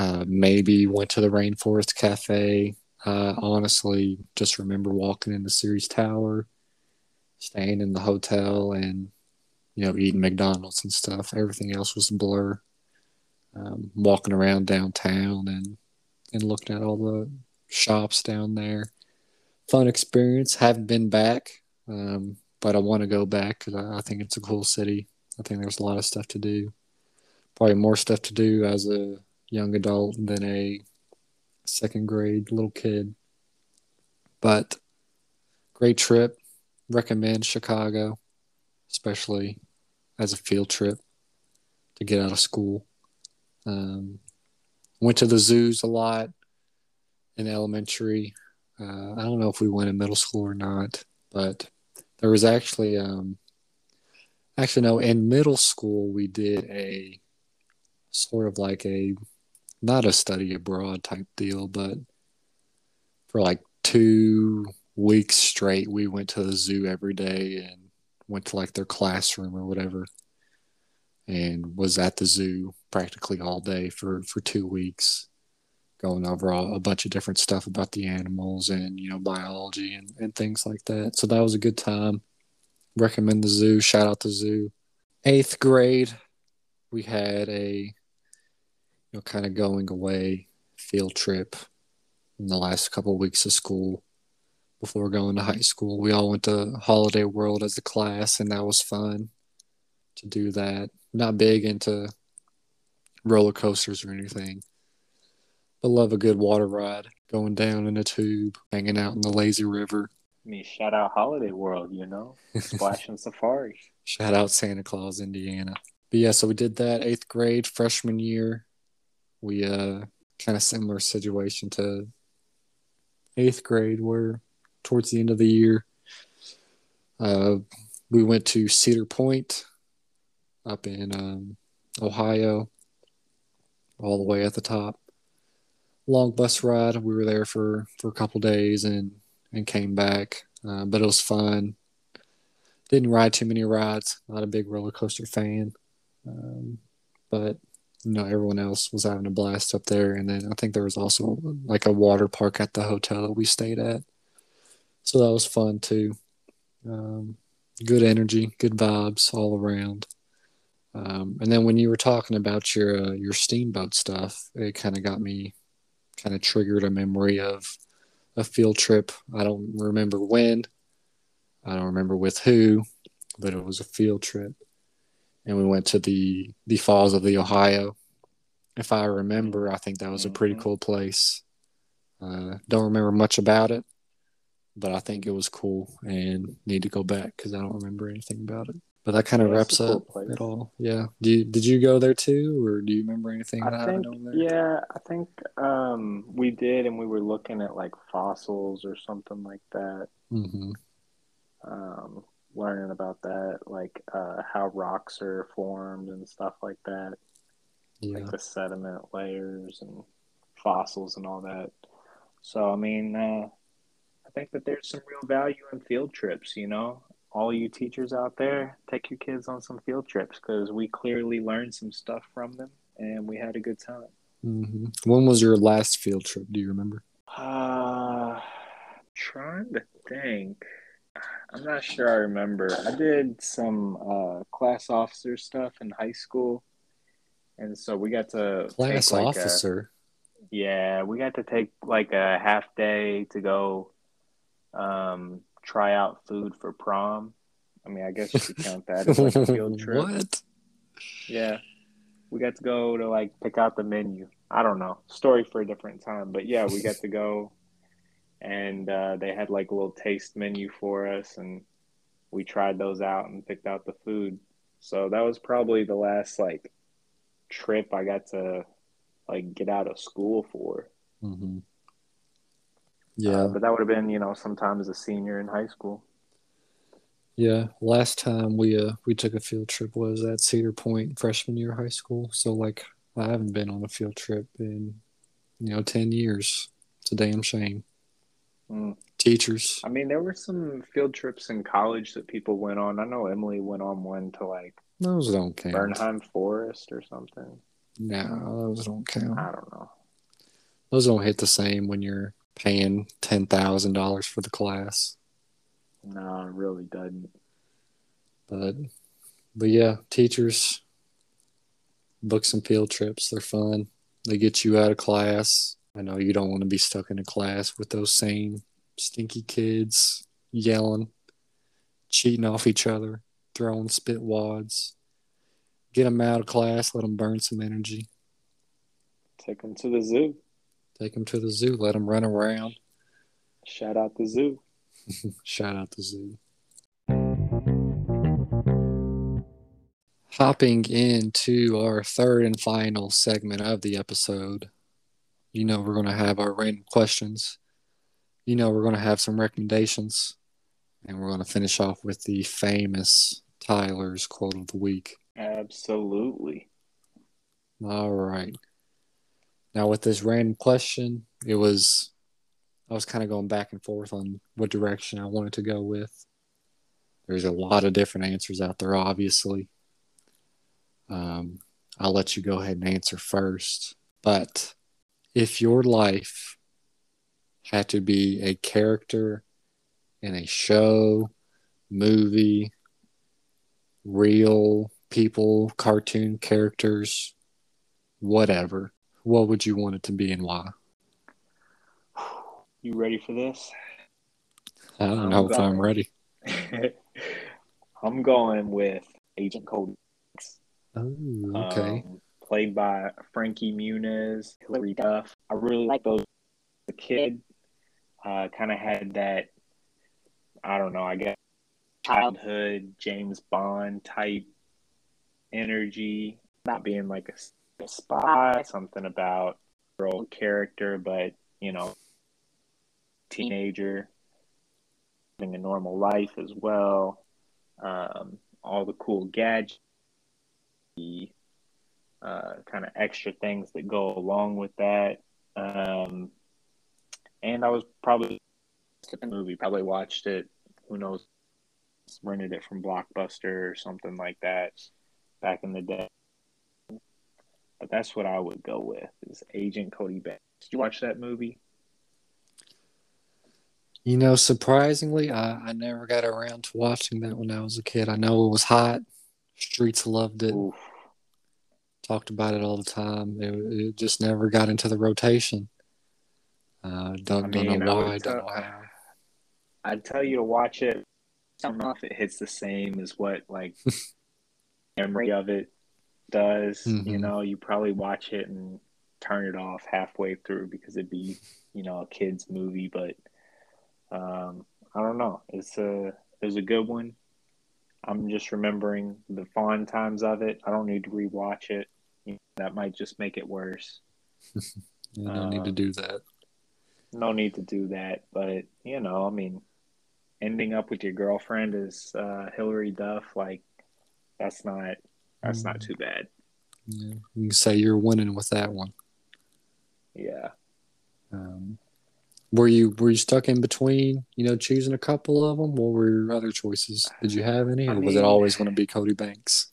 Uh, maybe went to the Rainforest Cafe. Uh, honestly, just remember walking in the Sears Tower, staying in the hotel, and you know eating McDonald's and stuff. Everything else was a blur. Um, walking around downtown and and looking at all the shops down there. Fun experience. Haven't been back, um, but I want to go back because I, I think it's a cool city. I think there's a lot of stuff to do. Probably more stuff to do as a young adult than a second grade little kid. But great trip. Recommend Chicago, especially as a field trip to get out of school. Um, went to the zoos a lot in elementary. Uh, I don't know if we went in middle school or not, but there was actually, um, actually no, in middle school we did a sort of like a not a study abroad type deal, but for like two weeks straight, we went to the zoo every day and went to like their classroom or whatever and was at the zoo practically all day for, for two weeks, going over all, a bunch of different stuff about the animals and, you know, biology and, and things like that. So that was a good time. Recommend the zoo. Shout out the zoo. Eighth grade, we had a, know, kind of going away field trip in the last couple of weeks of school before going to high school. We all went to Holiday World as a class, and that was fun to do that. Not big into roller coasters or anything, but love a good water ride, going down in a tube, hanging out in the lazy river. I mean, shout out Holiday World, you know, splashing safari. Shout out Santa Claus, Indiana. But yeah, so we did that eighth grade, freshman year. We uh kind of similar situation to eighth grade where towards the end of the year. Uh, we went to Cedar Point up in um, Ohio, all the way at the top. Long bus ride. We were there for, for a couple days and, and came back, uh, but it was fun. Didn't ride too many rides. Not a big roller coaster fan, um, but you know everyone else was having a blast up there. And then I think there was also like a water park at the hotel that we stayed at so that was fun too. Um, good energy, good vibes all around. Um, and then when you were talking about your uh, your steamboat stuff, it kind of got me kind of triggered a memory of a field trip. I don't remember when, I don't remember with who, but it was a field trip, and we went to the the Falls of the Ohio. If I remember, I think that was a pretty mm-hmm. cool place. Uh, don't remember much about it, but I think it was cool and need to go back because I don't remember anything about it. But that kind of yeah, wraps up place. it all. Yeah. Do you, did you go there too, or do you remember anything I think, Yeah, I think um, we did, and we were looking at like fossils or something like that. Mm-hmm. Um, learning about that, like uh, how rocks are formed and stuff like that. Yeah. Like the sediment layers and fossils and all that. So I mean, uh, I think that there's some real value in field trips. You know, all you teachers out there, take your kids on some field trips because we clearly learned some stuff from them and we had a good time. Mm-hmm. When was your last field trip? Do you remember? Uh, trying to think. I'm not sure I remember. I did some uh, class officer stuff in high school, and so we got to class like officer. A, yeah, we got to take like a half day to go um, try out food for prom. I mean, I guess you could count that as like a field trip. what? Yeah, we got to go to like pick out the menu. I don't know, story for a different time. But yeah, we got to go, and uh, they had like a little taste menu for us, and we tried those out and picked out the food. So that was probably the last like trip I got to like get out of school for. Mm-hmm. Yeah, uh, but that would have been you know sometime as a senior in high school. Yeah, last time we uh we took a field trip was at Cedar Point freshman year of high school. So like I haven't been on a field trip in you know ten years. It's a damn shame. Mm. Teachers. I mean, there were some field trips in college that people went on. I know Emily went on one to like those don't count. Bernheim Forest or something. No, those don't count. I don't know. Those don't hit the same when you're paying ten thousand dollars for the class. No, it really doesn't. But but yeah, teachers book some field trips. They're fun. They get you out of class. I know you don't want to be stuck in a class with those same stinky kids yelling, cheating off each other, throwing spit wads. Get them out of class. Let them burn some energy. Take them to the zoo. Take them to the zoo. Let them run around. Shout out the zoo. Shout out the zoo. Hopping into our third and final segment of the episode, you know, we're going to have our random questions. You know, we're going to have some recommendations. And we're going to finish off with the famous Tyler's quote of the week. Absolutely. All right. Now, with this random question, it was I was kind of going back and forth on what direction I wanted to go with. There's a lot of different answers out there, obviously. Um, I'll let you go ahead and answer first. But if your life had to be a character in a show, movie, real people, cartoon characters, whatever, what would you want it to be and why? You ready for this? I don't know if I'm ready. I'm going with Agent Cody. Oh, okay. Um, played by Frankie Muniz, Hilary Duff. I really like those. The kid uh, kind of had that. I don't know. I guess childhood James Bond type energy, not being like a, spy, something about girl character, but you know, teenager living a normal life as well. Um, all the cool gadgets, the uh, kind of extra things that go along with that. Um, and I was probably the movie, probably watched it. Who knows? Rented it from Blockbuster or something like that back in the day. But that's what I would go with is Agent Cody Banks. Did you watch that movie? You know, surprisingly, I, I never got around to watching that when I was a kid. I know it was hot. Streets loved it. Oof. Talked about it all the time. It, it just never got into the rotation. Uh, don't, I mean, don't know why. Tell, don't know how. I'd tell you to watch it. I don't know if it hits the same as what like memory of it does. Mm-hmm. You know, you probably watch it and turn it off halfway through because it'd be, you know, a kids movie. But um, I don't know. It's a it's a good one. I'm just remembering the fond times of it. I don't need to rewatch it. That might just make it worse. no um, need to do that. No need to do that. But you know, I mean, ending up with your girlfriend is uh, Hilary Duff. Like, that's not that's mm. not too bad. Yeah. You can say you're winning with that one. Yeah. Um, were you were you stuck in between? You know, choosing a couple of them. What were your other choices? Did you have any, or I mean, was it always going to be Cody Banks?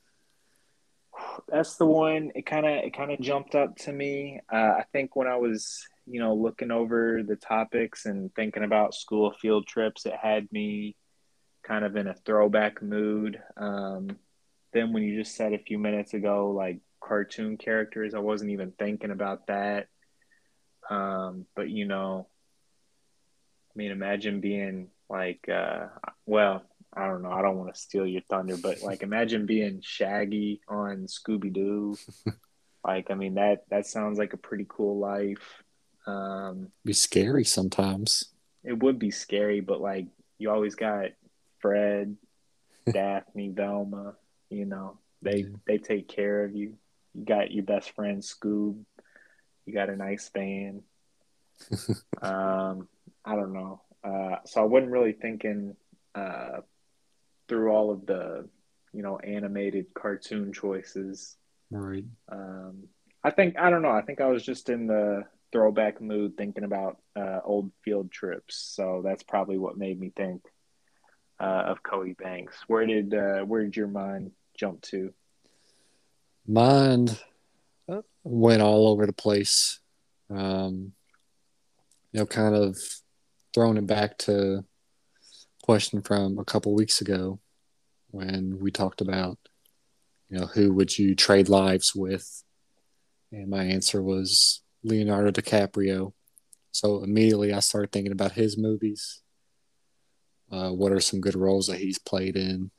That's the one. It kind of it kind of jumped up to me. Uh, I think when I was you know looking over the topics and thinking about school field trips, it had me kind of in a throwback mood. Um, then when you just said a few minutes ago, like cartoon characters, I wasn't even thinking about that. Um, but you know, I mean, imagine being like, uh, well, I don't know. I don't want to steal your thunder, but like, imagine being Shaggy on Scooby Doo. like, I mean that that sounds like a pretty cool life. Um, be scary sometimes. It would be scary, but like, you always got Fred, Daphne, Velma. You know, they yeah. they take care of you. You got your best friend Scoob. You got a nice band. um, I don't know. Uh, so I wasn't really thinking uh, through all of the, you know, animated cartoon choices. Right. Um, I think I don't know. I think I was just in the throwback mood, thinking about uh, old field trips. So that's probably what made me think uh, of Cody Banks. Where did uh, where did your mind jump to? Mine went all over the place. Um, you know, kind of throwing it back to question from a couple weeks ago when we talked about you know who would you trade lives with? And my answer was leonardo dicaprio. So immediately i started thinking about his movies. Uh, what are some good roles that he's played in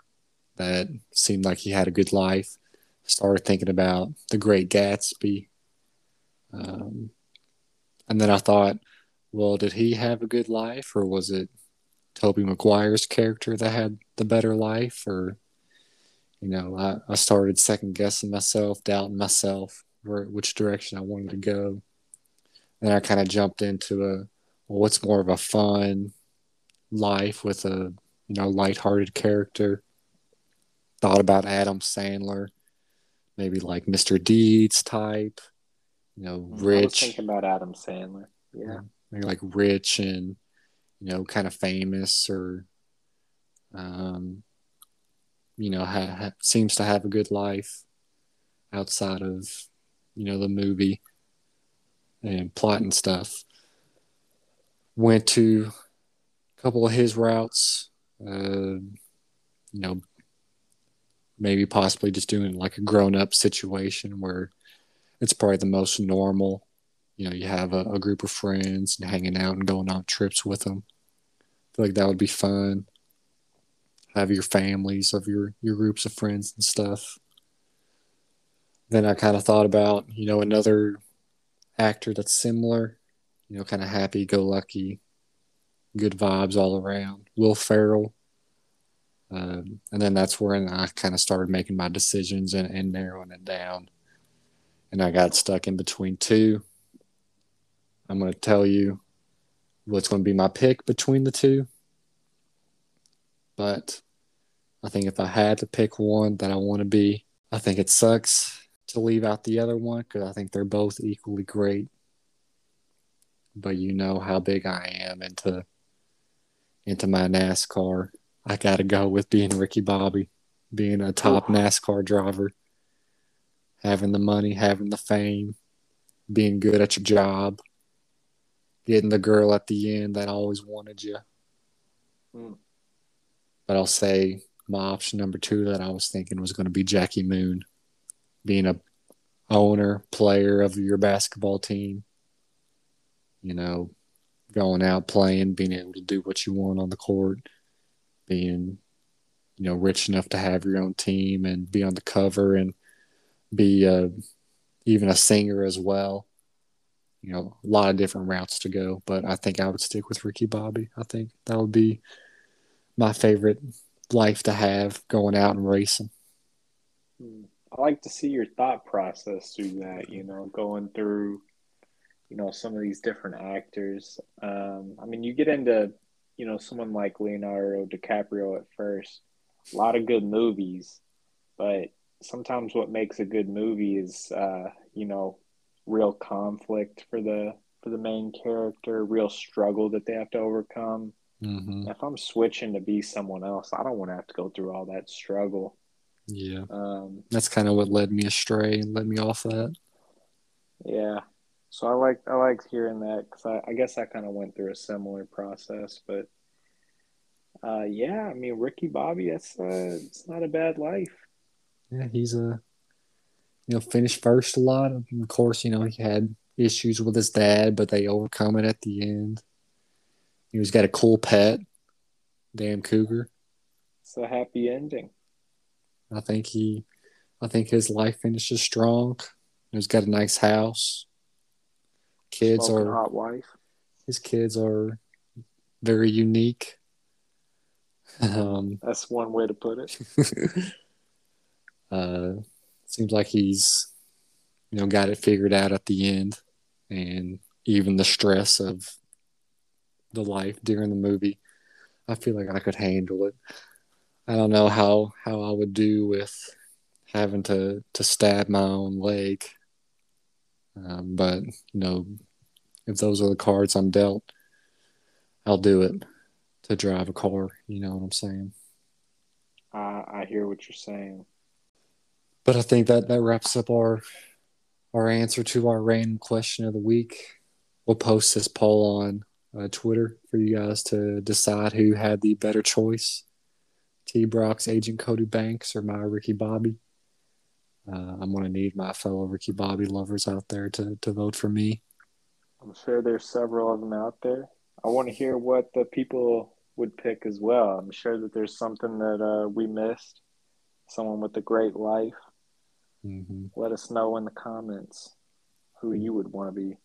that seemed like he had a good life? Started thinking about the great gatsby. Um, and then i thought well, did he have a good life, or was it Tobey Maguire's character that had the better life? Or, you know, I, I started second guessing myself, doubting myself, where, which direction I wanted to go. Then I kind of jumped into a, well, what's more of a fun life with a, you know, lighthearted character? Thought about Adam Sandler, maybe like Mr. Deeds type, you know, rich. I was thinking about Adam Sandler. Yeah Maybe like rich and you know kind of famous or um, you know ha- ha- seems to have a good life outside of you know the movie and plot and stuff. Went to a couple of his routes. Uh, you know, maybe possibly just doing like a grown up situation where it's probably the most normal. You know, you have a, a, group of friends and hanging out and going on trips with them. I feel like that would be fun. Have your families of your your groups of friends and stuff. Then I kind of thought about you know another actor that's similar, you know, kind of happy go lucky, good vibes all around. Will Ferrell. Um, and then that's when I kind of started making my decisions and, and narrowing it down. And I got stuck in between two. I'm going to tell you what's going to be my pick between the two. But I think if I had to pick one that I want to be, I think it sucks to leave out the other one because I think they're both equally great. But you know how big I am into into my NASCAR. I got to go with being Ricky Bobby, being a top NASCAR driver, having the money, having the fame, being good at your job, getting the girl at the end that always wanted you. Mm. But I'll say my option number two that I was thinking was going to be Jackie Moon, being a owner, player of your basketball team. You know, going out playing, being able to do what you want on the court, being you know rich enough to have your own team and be on the cover and be uh, even a singer as well. You know, a lot of different routes to go, but I think I would stick with Ricky Bobby. I think that would be my favorite life to have going out and racing. I like to see your thought process through that, you know, going through, you know, some of these different actors. Um, I mean, you get into, you know, someone like Leonardo DiCaprio at first, a lot of good movies, but sometimes what makes a good movie is, uh, you know, real conflict for the for the main character, real struggle that they have to overcome. Mm-hmm. If I'm switching to be someone else, I don't want to have to go through all that struggle. Yeah. Um, That's kind of what led me astray and led me off that. Yeah. So I like I like hearing that because I, I guess I kind of went through a similar process, but uh, yeah, I mean Ricky Bobby, that's uh, it's not a bad life. Yeah, he's a you know finished first a lot. Of course, you know he had issues with his dad, but they overcome it at the end. He's got a cool pet, damn cougar. It's a happy ending. I think he, I think his life finishes strong. He's got a nice house. Kids Smoking are hot wife. His kids are very unique. Um, That's one way to put it. uh, seems like he's, you know, got it figured out at the end, and even the stress of the life during the movie, I feel like I could handle it. I don't know how how I would do with having to to stab my own leg. Um, but you know, if those are the cards I'm dealt, I'll do it to drive a car. You know what I'm saying? I I hear what you're saying. But I think that that wraps up our our answer to our random question of the week. We'll post this poll on uh, Twitter for you guys to decide who had the better choice. T Brock's agent Cody Banks or my Ricky Bobby. Uh, I'm going to need my fellow Ricky Bobby lovers out there to, to vote for me. I'm sure there's several of them out there. I want to hear what the people would pick as well. I'm sure that there's something that uh, we missed. Someone with a great life. Mm-hmm. Let us know in the comments who you would want to be.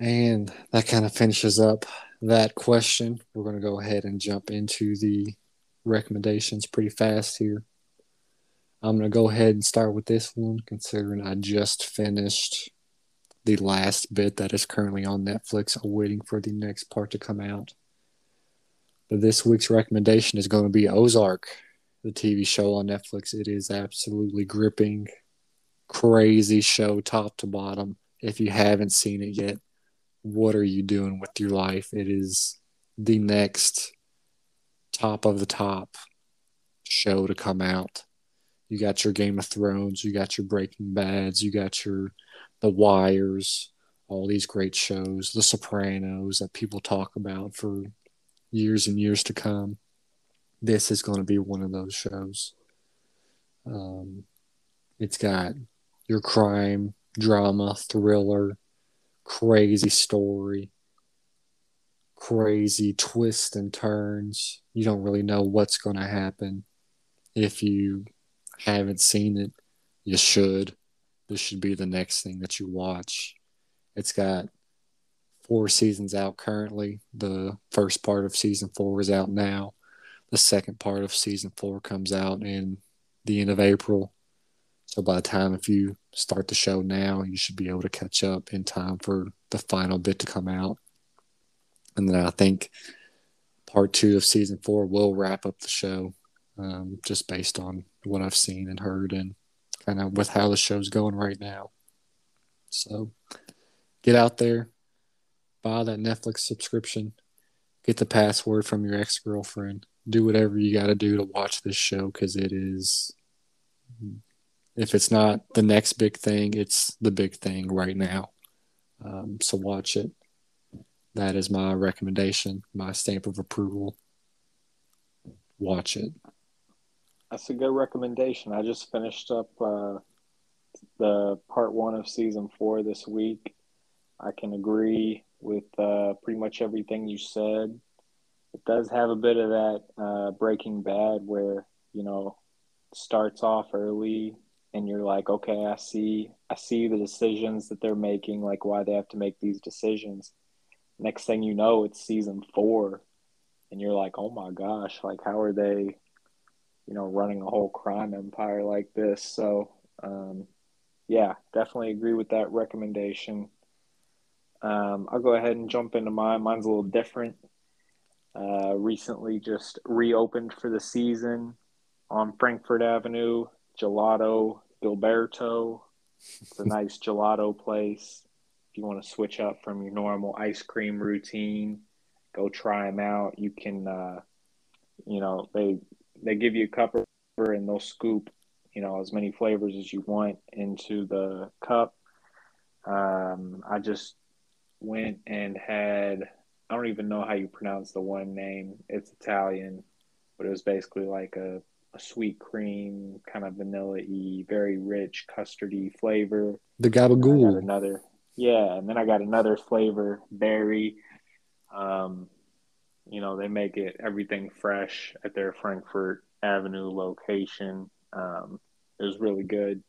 And that kind of finishes up that question. We're going to go ahead and jump into the recommendations pretty fast here. I'm going to go ahead and start with this one, considering I just finished the last bit that is currently on Netflix, waiting for the next part to come out. But this week's recommendation is going to be Ozark, the TV show on Netflix. It is absolutely gripping, crazy show, top to bottom. If you haven't seen it yet, what are you doing with your life? It is the next top of the top show to come out. You got your Game of Thrones, you got your Breaking Bads, you got your The Wires, all these great shows, The Sopranos that people talk about for years and years to come. This is going to be one of those shows. Um, it's got your crime, drama, thriller, crazy story, crazy twists and turns. You don't really know what's going to happen. If you haven't seen it, you should. This should be the next thing that you watch. It's got four seasons out currently. The first part of season four is out now. The second part of season four comes out in the end of April. So by the time if you start the show now, you should be able to catch up in time for the final bit to come out. And then I think part two of season four will wrap up the show, um, just based on what I've seen and heard and kind of with how the show's going right now. So get out there, buy that Netflix subscription, get the password from your ex girlfriend, do whatever you got to do to watch this show because it is. If it's not the next big thing, it's the big thing right now. Um, so watch it. That is my recommendation, my stamp of approval. Watch it. That's a good recommendation. I just finished up uh, the part one of season four this week. I can agree with uh, pretty much everything you said. It does have a bit of that uh, Breaking Bad where you know starts off early and you're like, okay, I see, I see the decisions that they're making, like why they have to make these decisions. Next thing you know, it's season four, and you're like, oh my gosh, like how are they, you know, running a whole crime empire like this? So, um, yeah, definitely agree with that recommendation. Um, I'll go ahead and jump into mine. Mine's a little different. Uh, recently, just reopened for the season on Frankfort Avenue Gelato Gilberto. It's a nice gelato place. If you want to switch up from your normal ice cream routine, go try them out. You can, uh, you know, they they give you a cup and they'll scoop, you know, as many flavors as you want into the cup. Um, I just went and had I don't even know how you pronounce the one name. It's Italian, but it was basically like a a sweet cream, kind of vanilla y, very rich custardy flavor. The gabagool. Another, yeah, and then I got another flavor, berry. Um, you know, they make it everything fresh at their Frankfort Avenue location. Um, it was really good.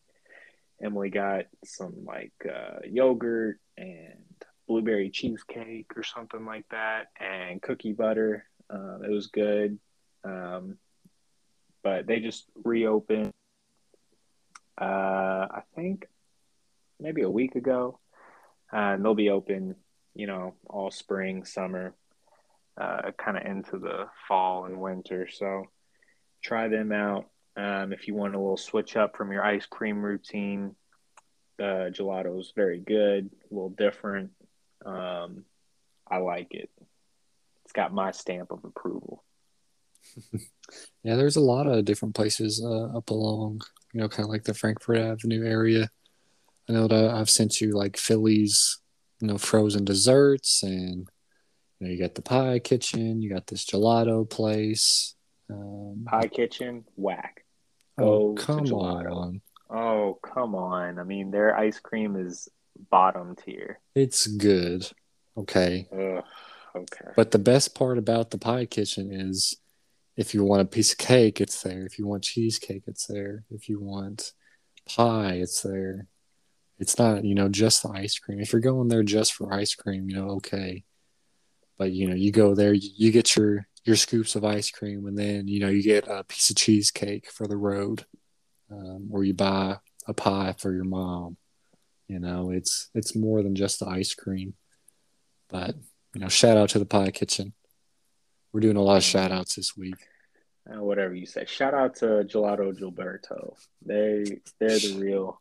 Emily got some like uh, yogurt and blueberry cheesecake or something like that, and cookie butter. Uh, it was good. Um, but they just reopened. Uh, I think maybe a week ago, uh, and they'll be open. You know, all spring, summer, uh, kind of into the fall and winter. So try them out um, if you want a little switch up from your ice cream routine. The gelato is very good, a little different. Um, I like it. It's got my stamp of approval. yeah, there's a lot of different places uh, up along, you know, kind of like the Frankfort Avenue area. I know that I've sent you like Philly's, you know, frozen desserts, and you know, you got the pie kitchen, you got this gelato place. Um, pie kitchen, whack. Oh, come on. Oh, come on. I mean, their ice cream is bottom tier. It's good. Okay. Ugh, okay. But the best part about the pie kitchen is if you want a piece of cake, it's there. If you want cheesecake, it's there. If you want pie, it's there. It's not, you know, just the ice cream. If you're going there just for ice cream, you know, okay. But you know, you go there, you get your your scoops of ice cream, and then you know you get a piece of cheesecake for the road, um, or you buy a pie for your mom. You know, it's it's more than just the ice cream. But you know, shout out to the pie kitchen. We're doing a lot of shout outs this week. Uh, whatever you say. Shout out to Gelato Gilberto. They they're the real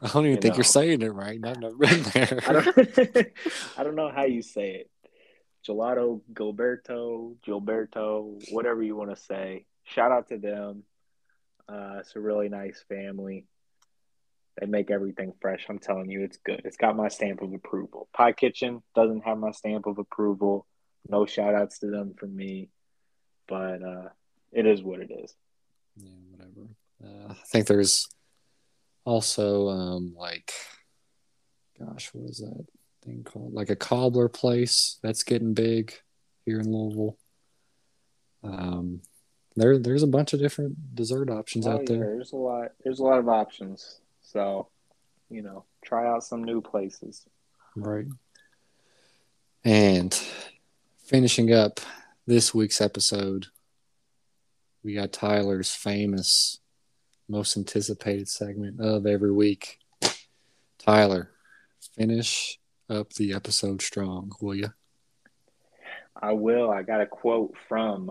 I don't even you think know. you're saying it right. Never been there. I, don't, I don't know how you say it. Gelato Gilberto, Gilberto, whatever you want to say. Shout out to them. Uh, it's a really nice family. They make everything fresh. I'm telling you, it's good. It's got my stamp of approval. Pie Kitchen doesn't have my stamp of approval. No shout outs to them from me, but uh, it is what it is. Yeah, whatever. Uh, I think there's also um, like, gosh, what is that thing called? Like a cobbler place that's getting big here in Louisville. Um, there, there's a bunch of different dessert options oh, out there. there's a lot. There's a lot of options. So, you know, try out some new places. Right. And finishing up this week's episode, we got Tyler's famous, most anticipated segment of every week. Tyler, finish up the episode strong, will you? I will. I got a quote from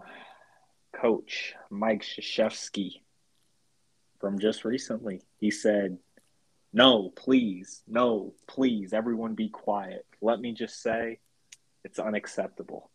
Coach Mike Krzyzewski from just recently. He said, no, please, no, please, everyone be quiet. Let me just say it's unacceptable.